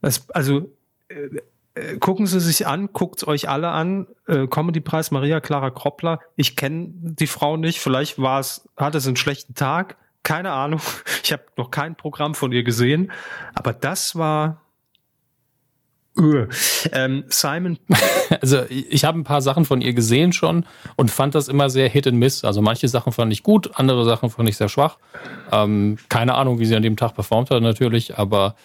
Das, also äh, äh, gucken Sie sich an, guckt euch alle an. Äh, Comedy-Preis Maria Clara Kroppler. Ich kenne die Frau nicht. Vielleicht war es, hatte sie einen schlechten Tag. Keine Ahnung. Ich habe noch kein Programm von ihr gesehen. Aber das war. Öh. Ähm, Simon. Also ich habe ein paar Sachen von ihr gesehen schon und fand das immer sehr Hit and Miss. Also manche Sachen fand ich gut, andere Sachen fand ich sehr schwach. Ähm, keine Ahnung, wie sie an dem Tag performt hat natürlich, aber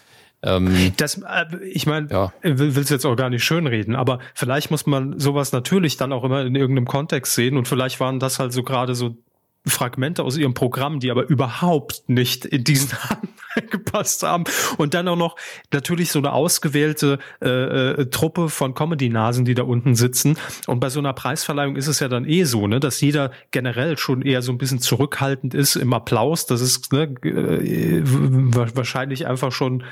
ähm, das, äh, ich meine, ja. will es jetzt auch gar nicht schönreden, aber vielleicht muss man sowas natürlich dann auch immer in irgendeinem Kontext sehen und vielleicht waren das halt so gerade so Fragmente aus ihrem Programm, die aber überhaupt nicht in diesen Rahmen gepasst haben. Und dann auch noch natürlich so eine ausgewählte äh, äh, Truppe von Comedy-Nasen, die da unten sitzen. Und bei so einer Preisverleihung ist es ja dann eh so, ne, dass jeder generell schon eher so ein bisschen zurückhaltend ist im Applaus. Das ist ne, äh, wahrscheinlich einfach schon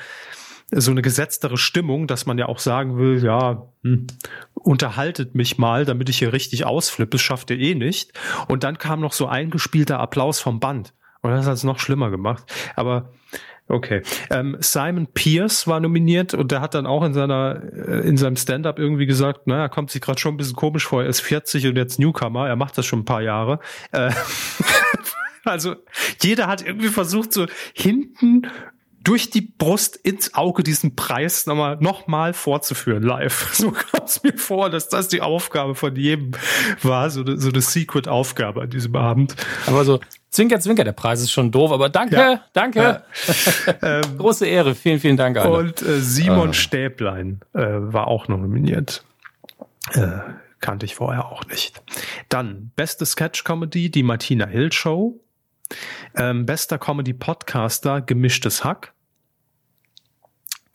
so eine gesetztere Stimmung, dass man ja auch sagen will, ja, hm, unterhaltet mich mal, damit ich hier richtig ausflippe, das schafft ihr eh nicht. Und dann kam noch so eingespielter Applaus vom Band. Und das hat es noch schlimmer gemacht. Aber okay. Ähm, Simon Pierce war nominiert und der hat dann auch in seiner äh, in seinem Stand-up irgendwie gesagt, naja, kommt sich gerade schon ein bisschen komisch vor, er ist 40 und jetzt Newcomer, er macht das schon ein paar Jahre. Äh, also jeder hat irgendwie versucht, so hinten durch die Brust ins Auge diesen Preis nochmal noch mal vorzuführen live. So kam es mir vor, dass das die Aufgabe von jedem war, so eine, so eine Secret-Aufgabe an diesem Abend. Aber so, Zwinker, Zwinker, der Preis ist schon doof, aber danke, ja. danke. Ja. Ähm, Große Ehre, vielen, vielen Dank. Alle. Und äh, Simon ah. Stäblein äh, war auch noch nominiert. Äh, kannte ich vorher auch nicht. Dann beste Sketch-Comedy, die Martina Hill Show. Ähm, bester Comedy-Podcaster, gemischtes Hack.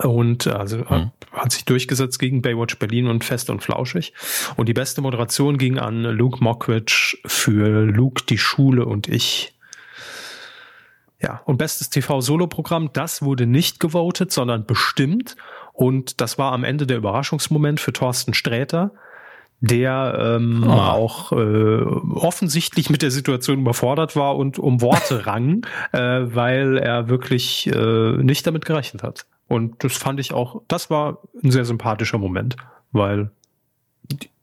Und also mhm. hat sich durchgesetzt gegen Baywatch Berlin und Fest und Flauschig. Und die beste Moderation ging an Luke Mockridge für Luke, die Schule und ich. Ja, und bestes TV-Solo-Programm, das wurde nicht gewotet, sondern bestimmt. Und das war am Ende der Überraschungsmoment für Thorsten Sträter, der ähm, oh. auch äh, offensichtlich mit der Situation überfordert war und um Worte rang, äh, weil er wirklich äh, nicht damit gerechnet hat. Und das fand ich auch, das war ein sehr sympathischer Moment, weil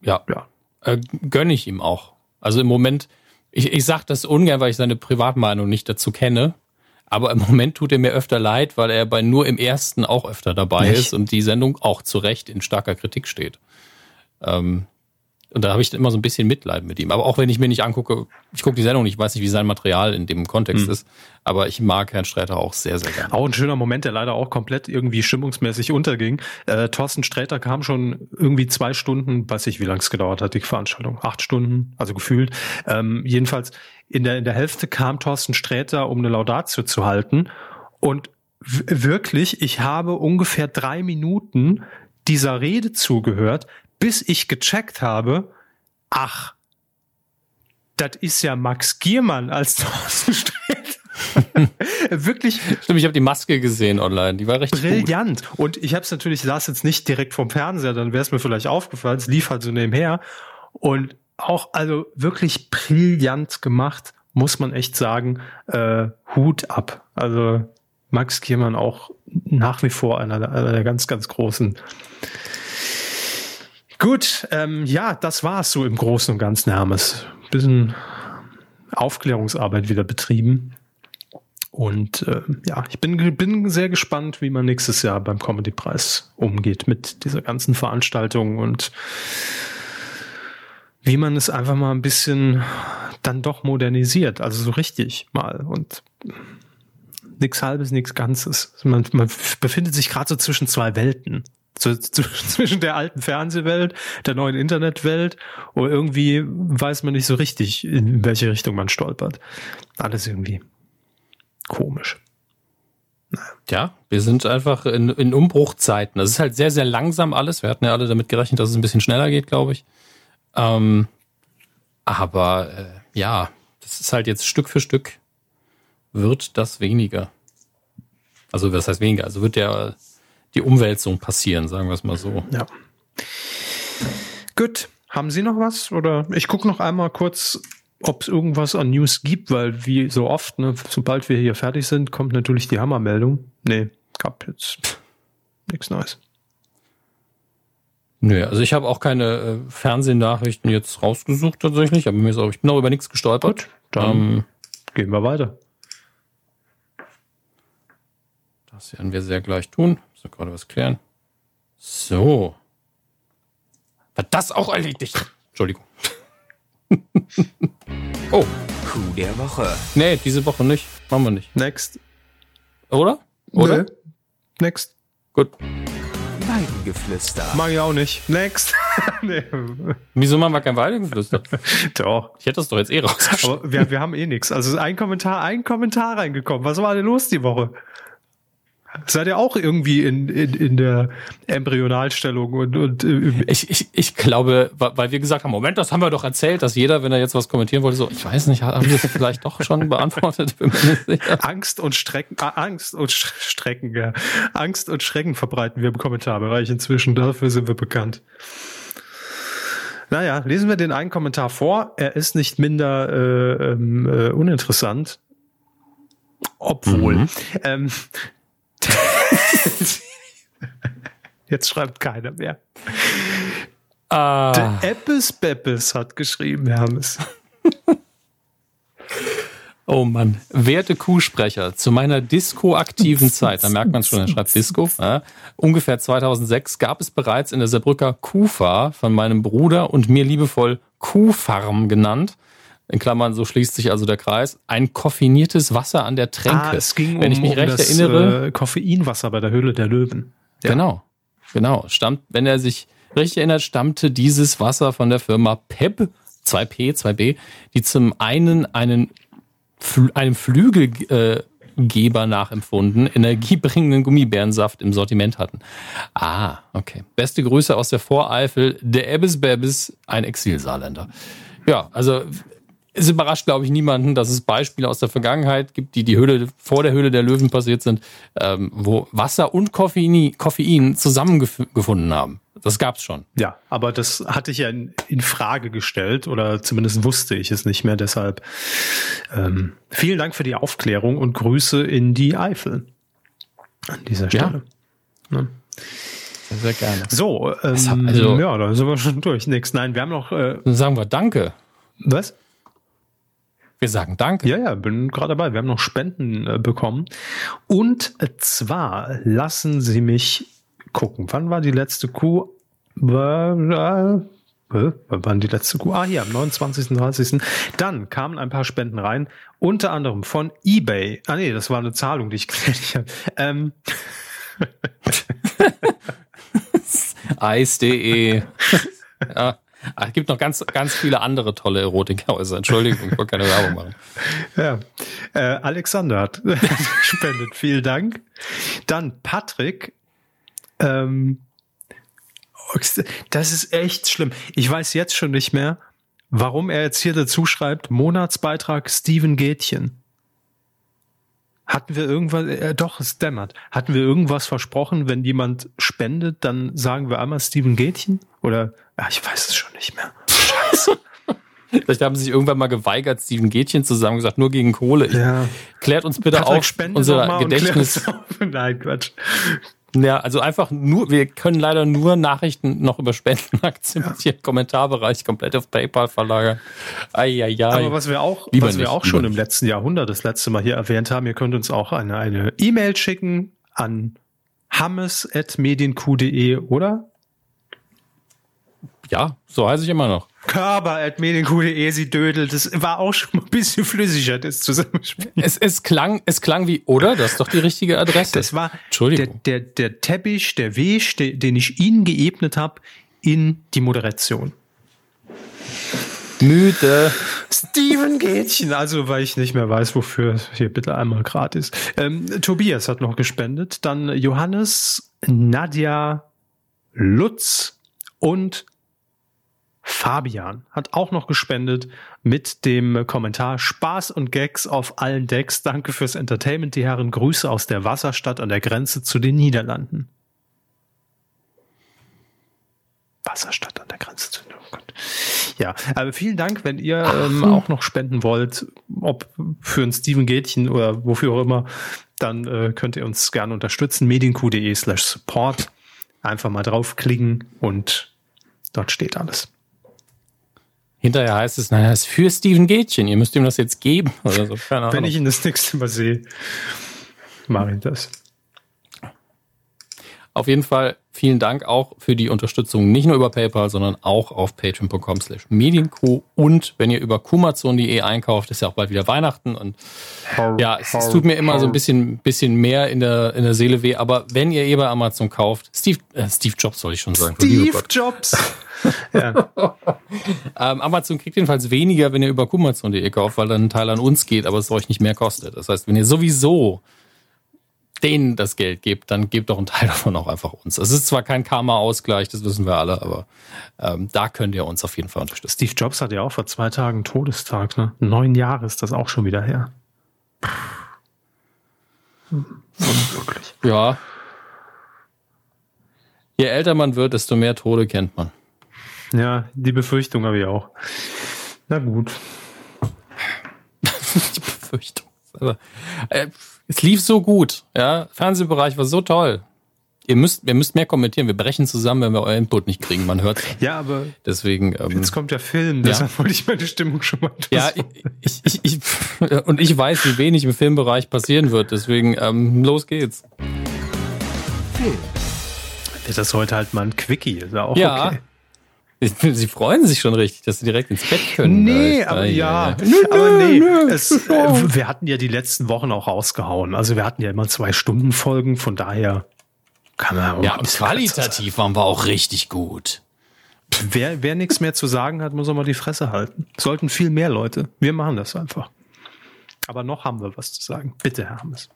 ja, ja. Äh, gönne ich ihm auch. Also im Moment, ich, ich sage das ungern, weil ich seine Privatmeinung nicht dazu kenne. Aber im Moment tut er mir öfter leid, weil er bei nur im ersten auch öfter dabei nicht. ist und die Sendung auch zu Recht in starker Kritik steht. Ähm, Und da habe ich immer so ein bisschen Mitleid mit ihm. Aber auch wenn ich mir nicht angucke, ich gucke die Sendung nicht, ich weiß nicht, wie sein Material in dem Kontext mhm. ist. Aber ich mag Herrn Sträter auch sehr, sehr gerne. Auch ein schöner Moment, der leider auch komplett irgendwie stimmungsmäßig unterging. Äh, Thorsten Sträter kam schon irgendwie zwei Stunden, weiß ich, wie lange es gedauert hat, die Veranstaltung. Acht Stunden, also gefühlt. Ähm, jedenfalls in der, in der Hälfte kam Thorsten Sträter, um eine Laudatio zu halten. Und wirklich, ich habe ungefähr drei Minuten dieser Rede zugehört, bis ich gecheckt habe, ach, das ist ja Max Giermann als Thorsten Sträter. Wirklich. Stimmt, ich habe die Maske gesehen online, die war recht brillant. Gut. Und ich habe es natürlich, saß jetzt nicht direkt vom Fernseher, dann wäre es mir vielleicht aufgefallen. Es lief halt so nebenher und auch also wirklich brillant gemacht, muss man echt sagen. Äh, Hut ab. Also Max Giermann auch nach wie vor einer, einer der ganz, ganz großen Gut, ähm, ja, das war's so im Großen und Ganzen, Hermes. Bisschen Aufklärungsarbeit wieder betrieben. Und äh, ja, ich bin, bin sehr gespannt, wie man nächstes Jahr beim Comedy-Preis umgeht mit dieser ganzen Veranstaltung und wie man es einfach mal ein bisschen dann doch modernisiert, also so richtig mal und nichts Halbes, nichts Ganzes. Man, man befindet sich gerade so zwischen zwei Welten zwischen der alten Fernsehwelt, der neuen Internetwelt und irgendwie weiß man nicht so richtig, in welche Richtung man stolpert. Alles irgendwie komisch. Ja, wir sind einfach in, in Umbruchzeiten. Das ist halt sehr, sehr langsam alles. Wir hatten ja alle damit gerechnet, dass es ein bisschen schneller geht, glaube ich. Ähm, aber äh, ja, das ist halt jetzt Stück für Stück wird das weniger. Also was heißt weniger? Also wird der die Umwälzung passieren, sagen wir es mal so. Ja. Gut, haben Sie noch was? Oder ich gucke noch einmal kurz, ob es irgendwas an News gibt, weil wie so oft, ne, sobald wir hier fertig sind, kommt natürlich die Hammermeldung. Nee, gab jetzt nichts Neues. Nö, also ich habe auch keine äh, Fernsehnachrichten jetzt rausgesucht tatsächlich, aber mir ist auch, ich bin auch über nichts gestolpert. Gut, dann ähm, gehen wir weiter. Das werden wir sehr gleich tun. Ich muss gerade was klären. So. War das auch erledigt? Entschuldigung. oh. Coup der Woche. Nee, diese Woche nicht. Machen wir nicht. Next. Oder? Oder? Nee. Next. Gut. Weidengeflüster. Mag ich auch nicht. Next. nee. Wieso machen wir kein Weidengeflüster? doch. Ich hätte das doch jetzt eh rausgeschrieben. Aber wir, wir haben eh nichts. Also ein Kommentar, ein Kommentar reingekommen. Was war denn los die Woche? Seid ihr auch irgendwie in, in, in der Embryonalstellung und, und äh, ich, ich, ich glaube, weil wir gesagt haben, Moment, das haben wir doch erzählt, dass jeder, wenn er jetzt was kommentieren wollte, so, ich weiß nicht, haben wir das vielleicht doch schon beantwortet? Angst und Strecken, äh, Angst und Strecken, ja. Angst und Schrecken verbreiten wir im Kommentarbereich inzwischen, dafür sind wir bekannt. Naja, lesen wir den einen Kommentar vor. Er ist nicht minder äh, ähm, äh, uninteressant. Obwohl. Mhm. Ähm, Jetzt schreibt keiner mehr. Ah. Der Eppes Beppes hat geschrieben, Hermes. Oh Mann. Werte Kuhsprecher, zu meiner Disco-aktiven Zeit, da merkt man schon, er schreibt Disco, ja, ungefähr 2006 gab es bereits in der Saarbrücker Kufa von meinem Bruder und mir liebevoll Kuhfarm genannt, in Klammern, so schließt sich also der Kreis, ein koffiniertes Wasser an der Tränke. Ah, es ging Wenn um, ich mich um recht das, erinnere. Äh, Koffeinwasser bei der Höhle der Löwen. Ja. Genau, genau. Stammt, wenn er sich richtig erinnert, stammte dieses Wasser von der Firma PEB, 2P, 2B, die zum einen einen, einem Flügelgeber nachempfunden, energiebringenden Gummibärensaft im Sortiment hatten. Ah, okay. Beste Grüße aus der Voreifel, der Ebbes Bebbes, ein Exilsaarländer. Ja, also es überrascht, glaube ich, niemanden, dass es Beispiele aus der Vergangenheit gibt, die die Höhle vor der Höhle der Löwen passiert sind, ähm, wo Wasser und Koffein, Koffein zusammengefunden haben. Das gab's schon. Ja, aber das hatte ich ja in, in, Frage gestellt oder zumindest wusste ich es nicht mehr. Deshalb ähm, vielen Dank für die Aufklärung und Grüße in die Eifel an dieser Stelle. Ja. Ne? Sehr gerne. So, ähm, also, ja, da sind wir schon durch. Nix. Nein, wir haben noch. Äh, sagen wir Danke. Was? Wir sagen Danke. Ja, ja, bin gerade dabei. Wir haben noch Spenden äh, bekommen. Und zwar lassen Sie mich gucken. Wann war die letzte Kuh? Äh, Wann waren die letzte Kuh? Ah, hier, am 29. 30. Dann kamen ein paar Spenden rein, unter anderem von eBay. Ah, nee, das war eine Zahlung, die ich gekriegt habe. Ähm. Eis.de. ja. Ah, es gibt noch ganz, ganz viele andere tolle Erotikhäuser. Entschuldigung, ich wollte keine Werbung machen. Ja. Äh, Alexander hat gespendet. Vielen Dank. Dann Patrick. Ähm, das ist echt schlimm. Ich weiß jetzt schon nicht mehr, warum er jetzt hier dazu schreibt, Monatsbeitrag Steven Gätchen. Hatten wir irgendwas, äh, doch, es dämmert. Hatten wir irgendwas versprochen, wenn jemand spendet, dann sagen wir einmal Steven Gätchen? Oder, ja, ich weiß es schon nicht mehr. Scheiße. Vielleicht haben sie sich irgendwann mal geweigert, Steven Gätchen zusammen gesagt, nur gegen Kohle. Ja. Klärt uns bitte Patrick, auf unser Gedächtnis. auf. Nein, Quatsch. Ja, also einfach nur, wir können leider nur Nachrichten noch über Spenden akzeptieren, ja. Kommentarbereich komplett auf PayPal verlagern. Eieiei. Aber was wir auch, Lieber was wir auch schon im letzten Jahrhundert das letzte Mal hier erwähnt haben, ihr könnt uns auch eine eine E-Mail schicken an hammes.medienq.de oder Ja, so heiße ich immer noch. körper.medienq.de, sie dödelt. Das war auch schon mal ein bisschen flüssiger, das Zusammenspiel. Es, es klang, es klang wie, oder? Das ist doch die richtige Adresse. Das war der, Entschuldigung. der, der Teppich, der Weg, der, den ich Ihnen geebnet habe, in die Moderation. Müde. Steven Gätchen, also weil ich nicht mehr weiß, wofür hier bitte einmal gratis. Ähm, Tobias hat noch gespendet, dann Johannes, Nadja, Lutz und Fabian hat auch noch gespendet mit dem Kommentar Spaß und Gags auf allen Decks. Danke fürs Entertainment, die Herren. Grüße aus der Wasserstadt an der Grenze zu den Niederlanden. Wasserstadt an der Grenze zu oh Gott. Ja, aber vielen Dank, wenn ihr ähm, auch noch spenden wollt, ob für ein Steven Gätchen oder wofür auch immer, dann äh, könnt ihr uns gerne unterstützen. medienq.de slash support. Einfach mal draufklicken und dort steht alles. Hinterher heißt es, naja, es ist für Steven Gätchen. Ihr müsst ihm das jetzt geben oder so. Keine Ahnung. Wenn ich ihn das nächste Mal sehe, mache ich das. Auf jeden Fall vielen Dank auch für die Unterstützung, nicht nur über PayPal, sondern auch auf patreon.com slash medienco und wenn ihr über kumazon.de einkauft, ist ja auch bald wieder Weihnachten und ja, es, es tut mir immer so ein bisschen, bisschen mehr in der, in der Seele weh, aber wenn ihr eh bei Amazon kauft, Steve, äh, Steve Jobs soll ich schon sagen. Steve. Jobs. ja. Ähm, Amazon kriegt jedenfalls weniger, wenn ihr über kumazon.de kauft, weil dann ein Teil an uns geht, aber es euch nicht mehr kostet. Das heißt, wenn ihr sowieso denen das Geld gebt, dann gebt doch einen Teil davon auch einfach uns. Es ist zwar kein Karma-Ausgleich, das wissen wir alle, aber ähm, da könnt ihr uns auf jeden Fall unterstützen. Steve Jobs hat ja auch vor zwei Tagen Todestag, ne? Neun Jahre ist das auch schon wieder her. Wirklich. Ja. Je älter man wird, desto mehr Tode kennt man. Ja, die Befürchtung habe ich auch. Na gut. Die Befürchtung. Aber, äh, es lief so gut, ja. Fernsehbereich war so toll. Ihr müsst, ihr müsst mehr kommentieren. Wir brechen zusammen, wenn wir euer Input nicht kriegen. Man hört Ja, aber Deswegen. Ähm, jetzt kommt der Film, deshalb wollte ich meine Stimmung schon mal ja, ich, ich, ich, und ich weiß, wie wenig im Filmbereich passieren wird. Deswegen ähm, los geht's. Ist das heute halt mal ein Quickie, ist ja auch Ja. okay. Sie freuen sich schon richtig, dass sie direkt ins Bett können. Nee, aber ja. Nö, aber nee, nö, es, äh, wir hatten ja die letzten Wochen auch rausgehauen. Also wir hatten ja immer zwei Stunden Folgen, von daher kann man auch Ja, qualitativ waren wir auch richtig gut. Wer, wer nichts mehr zu sagen hat, muss auch mal die Fresse halten. Sollten viel mehr Leute. Wir machen das einfach. Aber noch haben wir was zu sagen. Bitte, Herr Hammes.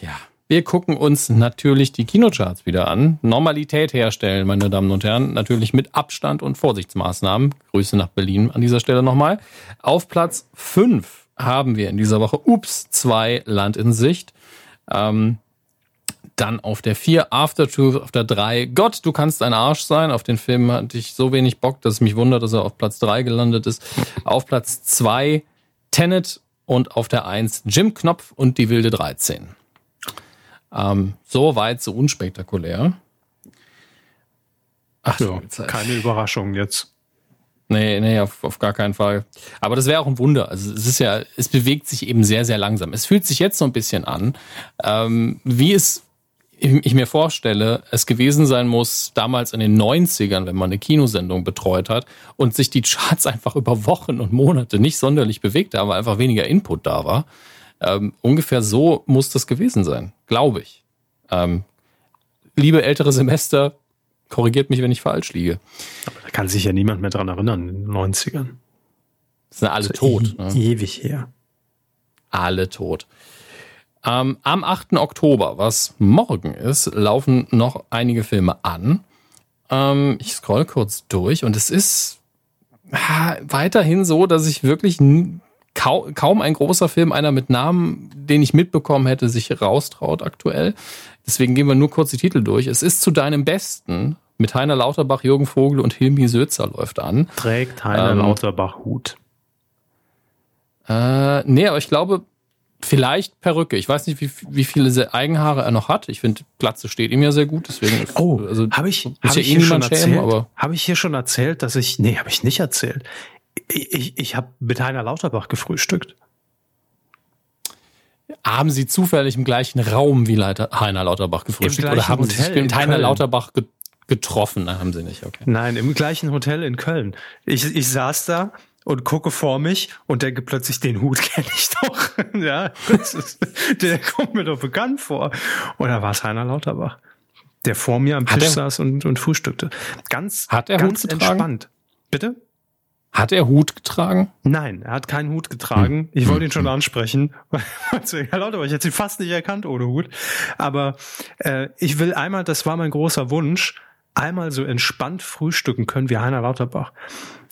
Ja. Wir gucken uns natürlich die Kinocharts wieder an. Normalität herstellen, meine Damen und Herren. Natürlich mit Abstand und Vorsichtsmaßnahmen. Grüße nach Berlin an dieser Stelle nochmal. Auf Platz 5 haben wir in dieser Woche Ups 2 Land in Sicht. Ähm, dann auf der 4 After Truth, auf der 3 Gott, du kannst ein Arsch sein. Auf den Film hatte ich so wenig Bock, dass es mich wundert, dass er auf Platz 3 gelandet ist. Auf Platz 2 Tenet und auf der 1 Jim Knopf und die wilde 13. Ähm, so weit, so unspektakulär. Ach, Ja, keine Überraschung jetzt. Nee, nee, auf, auf gar keinen Fall. Aber das wäre auch ein Wunder. Also es ist ja, es bewegt sich eben sehr, sehr langsam. Es fühlt sich jetzt so ein bisschen an, ähm, wie es ich mir vorstelle, es gewesen sein muss, damals in den 90ern, wenn man eine Kinosendung betreut hat und sich die Charts einfach über Wochen und Monate nicht sonderlich bewegt haben, weil einfach weniger Input da war. Ähm, ungefähr so muss das gewesen sein, glaube ich. Ähm, liebe ältere Semester, korrigiert mich, wenn ich falsch liege. Aber da kann sich ja niemand mehr dran erinnern in den 90ern. Sind alle also tot. E ne? Ewig her. Alle tot. Ähm, am 8. Oktober, was morgen ist, laufen noch einige Filme an. Ähm, ich scroll kurz durch und es ist ha, weiterhin so, dass ich wirklich kaum, kaum ein großer Film, einer mit Namen, den ich mitbekommen hätte, sich raustraut aktuell. Deswegen gehen wir nur kurz die Titel durch. Es ist zu deinem Besten mit Heiner Lauterbach, Jürgen Vogel und Hilmi Sözer läuft an. Trägt Heiner ähm, Lauterbach Hut? Äh, nee, aber ich glaube, Vielleicht Perücke. Ich weiß nicht, wie, wie viele Eigenhaare er noch hat. Ich finde, Glatze steht ihm ja sehr gut. Deswegen ist, oh, also habe ich, hab ja ich eh hier schon erzählt? Habe ich hier schon erzählt, dass ich, nee, habe ich nicht erzählt. Ich, ich, habe mit Heiner Lauterbach gefrühstückt. Haben Sie zufällig im gleichen Raum wie Leiter, Heiner Lauterbach gefrühstückt? Oder haben Hotel Sie mit Heiner Köln. Lauterbach getroffen? Nein, haben Sie nicht, okay. Nein, im gleichen Hotel in Köln. Ich, ich saß da und gucke vor mich und denke plötzlich, den Hut kenne ich doch. ja, ist, der kommt mir doch bekannt vor. Und da war es Heiner Lauterbach, der vor mir am Tisch saß und, und frühstückte. Ganz, hat er ganz entspannt. Bitte? Hat er Hut getragen? Nein, er hat keinen Hut getragen. Hm. Ich wollte ihn schon hm. ansprechen. Herr Lauterbach, ich hätte ihn fast nicht erkannt ohne Hut. Aber äh, ich will einmal, das war mein großer Wunsch, einmal so entspannt frühstücken können wie Heiner Lauterbach.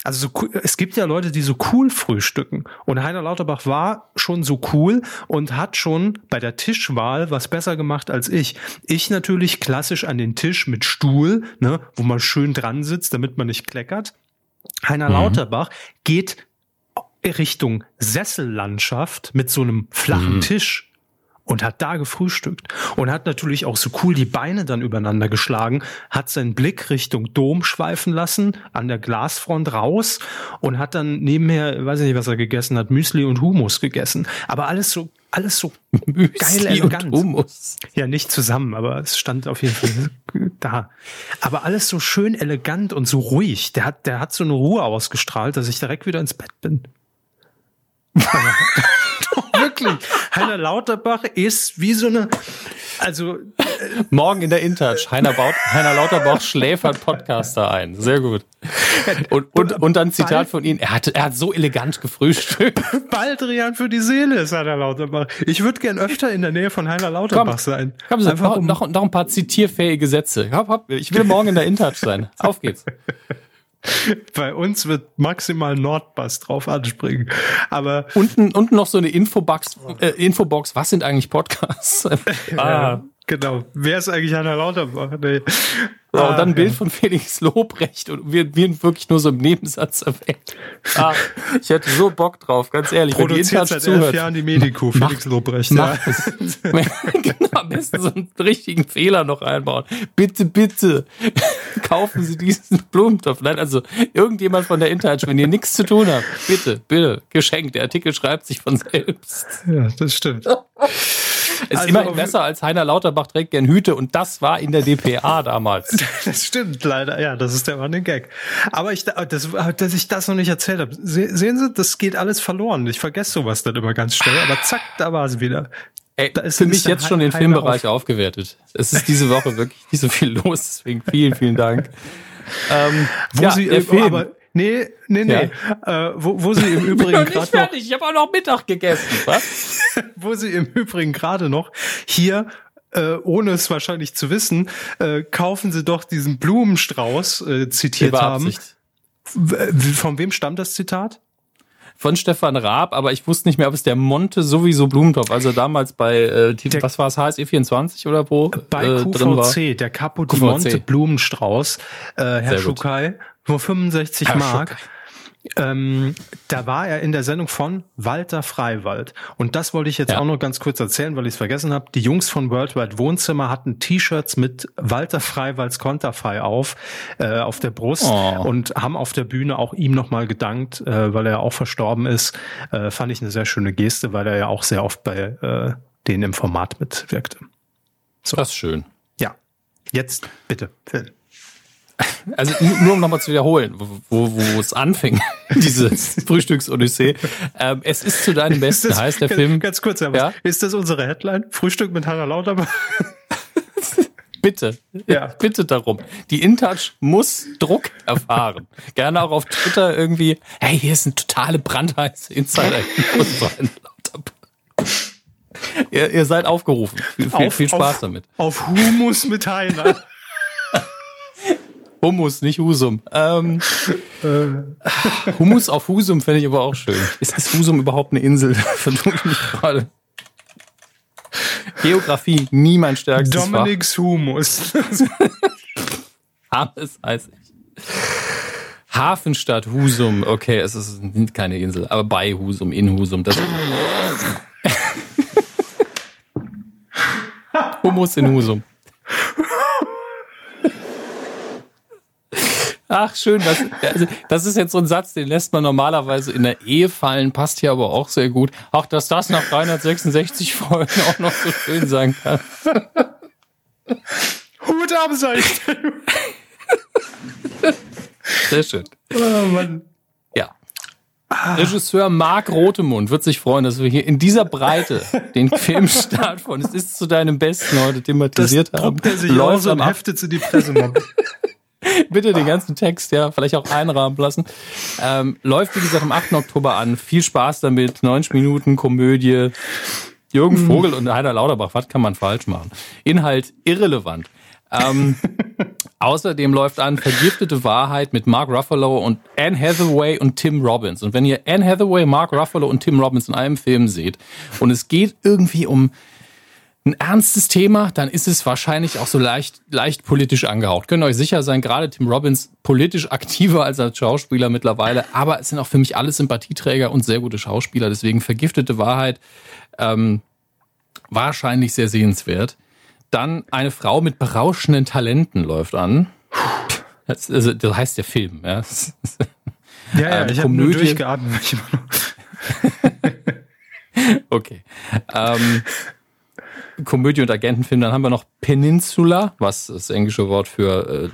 Also so, es gibt ja Leute, die so cool frühstücken. Und Heiner Lauterbach war schon so cool und hat schon bei der Tischwahl was besser gemacht als ich. Ich natürlich klassisch an den Tisch mit Stuhl, ne, wo man schön dran sitzt, damit man nicht kleckert. Heiner mhm. Lauterbach geht Richtung Sessellandschaft mit so einem flachen mhm. Tisch und hat da gefrühstückt und hat natürlich auch so cool die Beine dann übereinander geschlagen, hat seinen Blick Richtung Dom schweifen lassen, an der Glasfront raus und hat dann nebenher, weiß ich nicht, was er gegessen hat, Müsli und Humus gegessen. Aber alles so, alles so geil elegant. Humus. Ja, nicht zusammen, aber es stand auf jeden Fall da. Aber alles so schön elegant und so ruhig. Der hat, der hat so eine Ruhe ausgestrahlt, dass ich direkt wieder ins Bett bin. Wirklich. Heiner Lauterbach ist wie so eine, also. Äh, Morgen in der InTouch. Heiner, Baut, Heiner Lauterbach schläfert Podcaster ein. Sehr gut. Und, und, und dann Zitat Bald, von Ihnen. Er hat, er hat so elegant gefrühstückt. Baldrian für die Seele ist Heiner Lauterbach. Ich würde gern öfter in der Nähe von Heiner Lauterbach komm, sein. Komm, Sie, Einfach um noch, noch ein paar zitierfähige Sätze. Ich will morgen in der InTouch sein. Auf geht's. Bei uns wird maximal Nordbass drauf anspringen. Aber unten, unten noch so eine Infobox, äh, Infobox. Was sind eigentlich Podcasts? ah. Genau. Wer ist eigentlich Anna Lauterbach? Nee. So, ah, und dann ein Bild ja. von Felix Lobrecht und wir, wir wirklich nur so im Nebensatz erwähnt. Ah, ich hätte so Bock drauf, ganz ehrlich. Produziert seit elf Jahren die Medico, Felix Lobrecht. Mach ja. genau, am besten so einen richtigen Fehler noch einbauen. Bitte, bitte, kaufen Sie diesen Blumentopf. Nein, also irgendjemand von der Internet, wenn ihr nichts zu tun habt, bitte, bitte, geschenkt. Der Artikel schreibt sich von selbst. Ja, das stimmt. Ist also, immerhin besser als Heiner Lauterbach trägt gern Hüte und das war in der DPA damals. Das stimmt leider, ja, das ist der Running Gag. Aber ich, das, dass ich das noch nicht erzählt habe, sehen Sie, das geht alles verloren. Ich vergesse sowas dann immer ganz schnell, aber zack, da war es wieder. Ey, da ist für mich jetzt schon den Filmbereich auf. aufgewertet. Es ist diese Woche wirklich nicht so viel los, deswegen vielen, vielen Dank. Ähm, Wo ja, Sie, der Film. Aber, Nee, nee, nee. Ja. Äh, wo, wo sie im Übrigen gerade noch. Fertig. Ich habe auch noch Mittag gegessen. Was? wo sie im Übrigen gerade noch hier äh, ohne es wahrscheinlich zu wissen, äh, kaufen sie doch diesen Blumenstrauß äh, zitiert haben. Von wem stammt das Zitat? Von Stefan Raab, aber ich wusste nicht mehr, ob es der Monte sowieso Blumentopf, also damals bei, äh, der, was war es, HSE 24 oder wo? Bei äh, QVC, der Capo QVC. di Monte Blumenstrauß, äh, Herr Schukai, nur 65 Herr Mark. Schukai. Ähm, da war er in der Sendung von Walter Freiwald. Und das wollte ich jetzt ja. auch noch ganz kurz erzählen, weil ich es vergessen habe. Die Jungs von Worldwide Wohnzimmer hatten T-Shirts mit Walter Freiwalds Konterfei auf, äh, auf der Brust oh. und haben auf der Bühne auch ihm nochmal gedankt, äh, weil er auch verstorben ist. Äh, fand ich eine sehr schöne Geste, weil er ja auch sehr oft bei äh, denen im Format mitwirkte. So. Das ist schön. Jetzt bitte, Phil. Also nur um nochmal zu wiederholen, wo, wo, wo es anfing, diese Frühstücksodyssee. Ähm, es ist zu deinem Besten, das, heißt der ganz, Film. Ganz kurz, aber ja? ist das unsere Headline? Frühstück mit Harald Lauterbach? bitte, ja. bitte darum. Die InTouch muss Druck erfahren. Gerne auch auf Twitter irgendwie, hey, hier ist ein totale brandheiße Insider. ihr, ihr seid aufgerufen. Viel, auf, viel Spaß auf, damit. Auf Humus mit Heiner. Hummus, nicht Husum. Ähm, äh. Hummus auf Husum fände ich aber auch schön. Ist das Husum überhaupt eine Insel? Ich mich gerade. Geografie, nie mein stärkstes Dominik's Fach. Humus. Hammes heißt ich. Hafenstadt Husum. Okay, es ist keine Insel, aber bei Husum, in Husum. Das Hummus in Husum. Ach, schön. Das, also, das ist jetzt so ein Satz, den lässt man normalerweise in der Ehe fallen, passt hier aber auch sehr gut. Auch, dass das nach 366 Folgen auch noch so schön sein kann. Hut ab, sag ich Sehr schön. Oh, Mann. Ja. Regisseur Marc Rotemund wird sich freuen, dass wir hier in dieser Breite den Filmstart von Es ist zu deinem Besten heute thematisiert das haben. Er sich Läuft und heftet in die Presse. Bitte den ganzen Text, ja, vielleicht auch einrahmen lassen. Ähm, läuft, wie gesagt, am 8. Oktober an. Viel Spaß damit. 90 Minuten Komödie. Jürgen mhm. Vogel und Heider Lauterbach. Was kann man falsch machen? Inhalt irrelevant. Ähm, außerdem läuft an Vergiftete Wahrheit mit Mark Ruffalo und Anne Hathaway und Tim Robbins. Und wenn ihr Anne Hathaway, Mark Ruffalo und Tim Robbins in einem Film seht und es geht irgendwie um ein ernstes Thema, dann ist es wahrscheinlich auch so leicht, leicht politisch angehaucht. Könnt ihr euch sicher sein, gerade Tim Robbins politisch aktiver als als Schauspieler mittlerweile, aber es sind auch für mich alle Sympathieträger und sehr gute Schauspieler, deswegen vergiftete Wahrheit ähm, wahrscheinlich sehr sehenswert. Dann eine Frau mit berauschenden Talenten läuft an. Das, also, das heißt der Film, ja. Ja, ja, ähm, ich habe nur durchgeatmet. okay. Ähm, Komödie- und Agentenfilm. Dann haben wir noch Peninsula, was das englische Wort für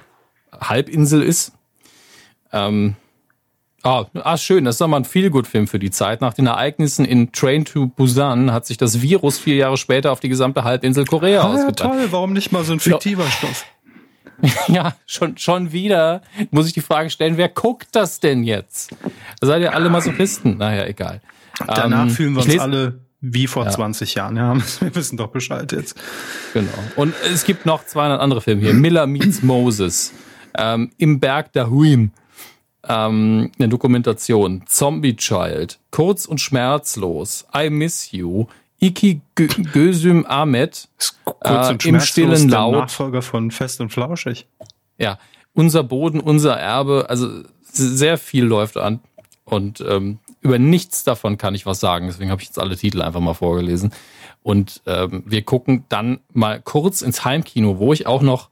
äh, Halbinsel ist. Ähm, ah, ah, schön, das ist doch mal ein Feelgood-Film für die Zeit. Nach den Ereignissen in Train to Busan hat sich das Virus vier Jahre später auf die gesamte Halbinsel Korea ah, ausgebreitet. Ja, toll, warum nicht mal so ein fiktiver Stoff? Ja, schon, schon wieder muss ich die Frage stellen, wer guckt das denn jetzt? Seid ihr alle Masochisten? Naja, egal. Danach ähm, fühlen wir uns alle wie vor ja. 20 Jahren, ja. Wir wissen doch Bescheid jetzt. Genau. Und es gibt noch 200 andere Filme hier. Miller meets Moses. Ähm, Im Berg der Huim. Ähm, eine Dokumentation. Zombie Child. Kurz und schmerzlos. I Miss You. Iki Gözüm Ahmed. Kurz und äh, Im stillen Laut. Nachfolger von Fest und Flauschig. Ja. Unser Boden, unser Erbe. Also sehr viel läuft an. Und ähm, über nichts davon kann ich was sagen. Deswegen habe ich jetzt alle Titel einfach mal vorgelesen. Und ähm, wir gucken dann mal kurz ins Heimkino, wo ich auch noch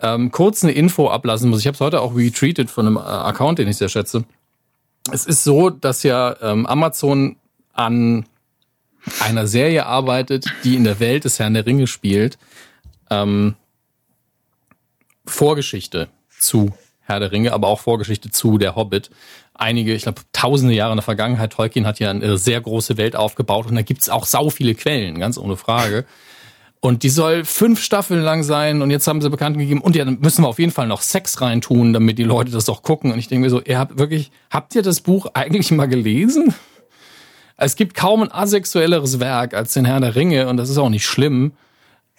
ähm, kurz eine Info ablassen muss. Ich habe es heute auch retweetet von einem äh, Account, den ich sehr schätze. Es ist so, dass ja ähm, Amazon an einer Serie arbeitet, die in der Welt des Herrn der Ringe spielt. Ähm, Vorgeschichte zu Herr der Ringe, aber auch Vorgeschichte zu Der Hobbit einige, ich glaube, tausende Jahre in der Vergangenheit. Tolkien hat ja eine sehr große Welt aufgebaut und da gibt's auch sau viele Quellen, ganz ohne Frage. Und die soll fünf Staffeln lang sein und jetzt haben sie bekannt gegeben, und ja, dann müssen wir auf jeden Fall noch Sex reintun, damit die Leute das auch gucken. Und ich denke mir so, ihr habt wirklich, habt ihr das Buch eigentlich mal gelesen? Es gibt kaum ein asexuelleres Werk als den Herr der Ringe und das ist auch nicht schlimm.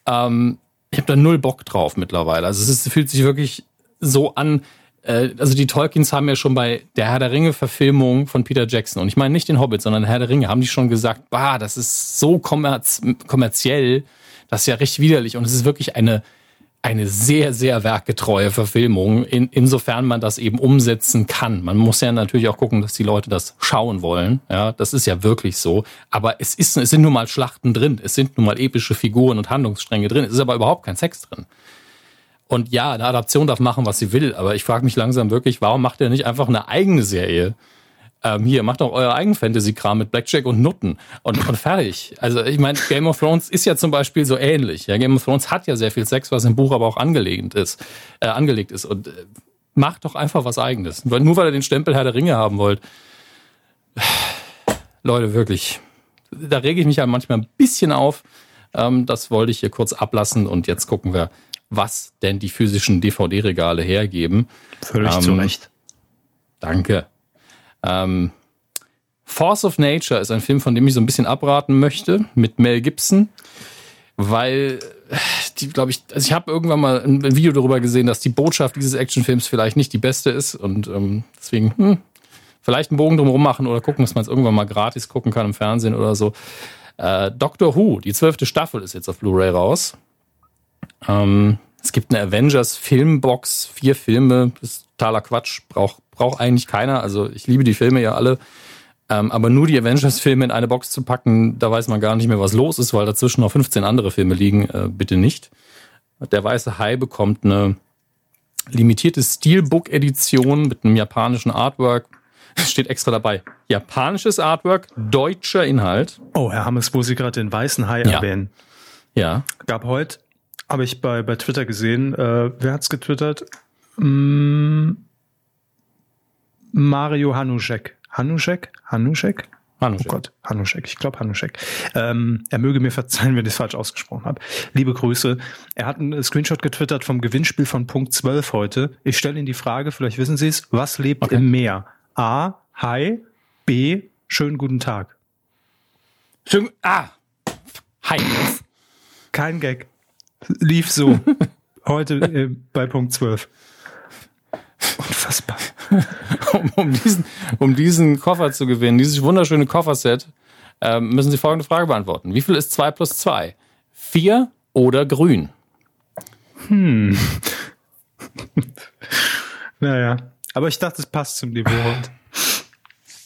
Ähm, ich habe da null Bock drauf mittlerweile. Also es ist, fühlt sich wirklich so an, also die Tolkiens haben ja schon bei der Herr der Ringe Verfilmung von Peter Jackson und ich meine nicht den Hobbit, sondern Herr der Ringe, haben die schon gesagt, bah, das ist so kommerz kommerziell, das ist ja recht widerlich und es ist wirklich eine eine sehr, sehr werkgetreue Verfilmung, in, insofern man das eben umsetzen kann. Man muss ja natürlich auch gucken, dass die Leute das schauen wollen. Ja, das ist ja wirklich so. Aber es ist, es sind nun mal Schlachten drin. Es sind nun mal epische Figuren und Handlungsstränge drin. Es ist aber überhaupt kein Sex drin. Und ja, eine Adaption darf machen, was sie will, aber ich frage mich langsam wirklich, warum macht er nicht einfach eine eigene Serie? ähm, hier, macht doch euer eigen Fantasy-Kram mit Blackjack und Nutten und, und fertig. Also ich meine, Game of Thrones ist ja zum Beispiel so ähnlich. Ja, Game of Thrones hat ja sehr viel Sex, was im Buch aber auch angelegt ist. Äh, angelegt ist. Und äh, macht doch einfach was eigenes. Nur weil ihr den Stempel Herr der Ringe haben wollt. Leute, wirklich. Da rege ich mich ja manchmal ein bisschen auf. Ähm, das wollte ich hier kurz ablassen und jetzt gucken wir, was denn die physischen DVD-Regale hergeben. Völlig ähm, zu Recht. Danke. Ähm, Force of Nature ist ein Film, von dem ich so ein bisschen abraten möchte, mit Mel Gibson, weil die, glaube ich, also ich habe irgendwann mal ein, ein, Video darüber gesehen, dass die Botschaft dieses Actionfilms vielleicht nicht die beste ist und ähm, deswegen hm, vielleicht einen Bogen drumherum machen oder gucken, dass man es irgendwann mal gratis gucken kann im Fernsehen oder so. Äh, Doctor Who, die zwölfte Staffel ist jetzt auf Blu-ray raus. Ähm, es gibt eine Avengers Filmbox, vier Filme, das ist totaler Quatsch, braucht braucht eigentlich keiner. Also ich liebe die Filme ja alle. Ähm, aber nur die Avengers-Filme in eine Box zu packen, da weiß man gar nicht mehr, was los ist, weil dazwischen noch 15 andere Filme liegen. Äh, bitte nicht. Der Weiße Hai bekommt eine limitierte Steelbook-Edition mit einem japanischen Artwork. Steht extra dabei. Japanisches Artwork, deutscher Inhalt. Oh, Herr Hammes, wo Sie gerade den Weißen Hai ja. erwähnen. Ja. Gab heute, habe ich bei, bei Twitter gesehen, äh, wer hat's getwittert? Mm, Mario Hanuschek. Hanuschek? Hanuschek? Hanuschek. Oh Gott, Hanuschek. Ich glaube Hanuschek. Ähm, er möge mir verzeihen, wenn ich es falsch ausgesprochen habe. Liebe Grüße. Er hat einen Screenshot getwittert vom Gewinnspiel von Punkt 12 heute. Ich stelle Ihnen die Frage, vielleicht wissen Sie es, was lebt okay. im Meer? A. Hi. B. Schönen guten Tag. Schön, ah. Hi. Kein Gag. Lief so. heute äh, bei Punkt 12. Unfassbar. um, um, diesen, um diesen Koffer zu gewinnen, dieses wunderschöne Kofferset, äh, müssen Sie folgende Frage beantworten. Wie viel ist 2 plus 2? 4 oder grün? Hm. naja. Aber ich dachte, es passt zum Niveau heute.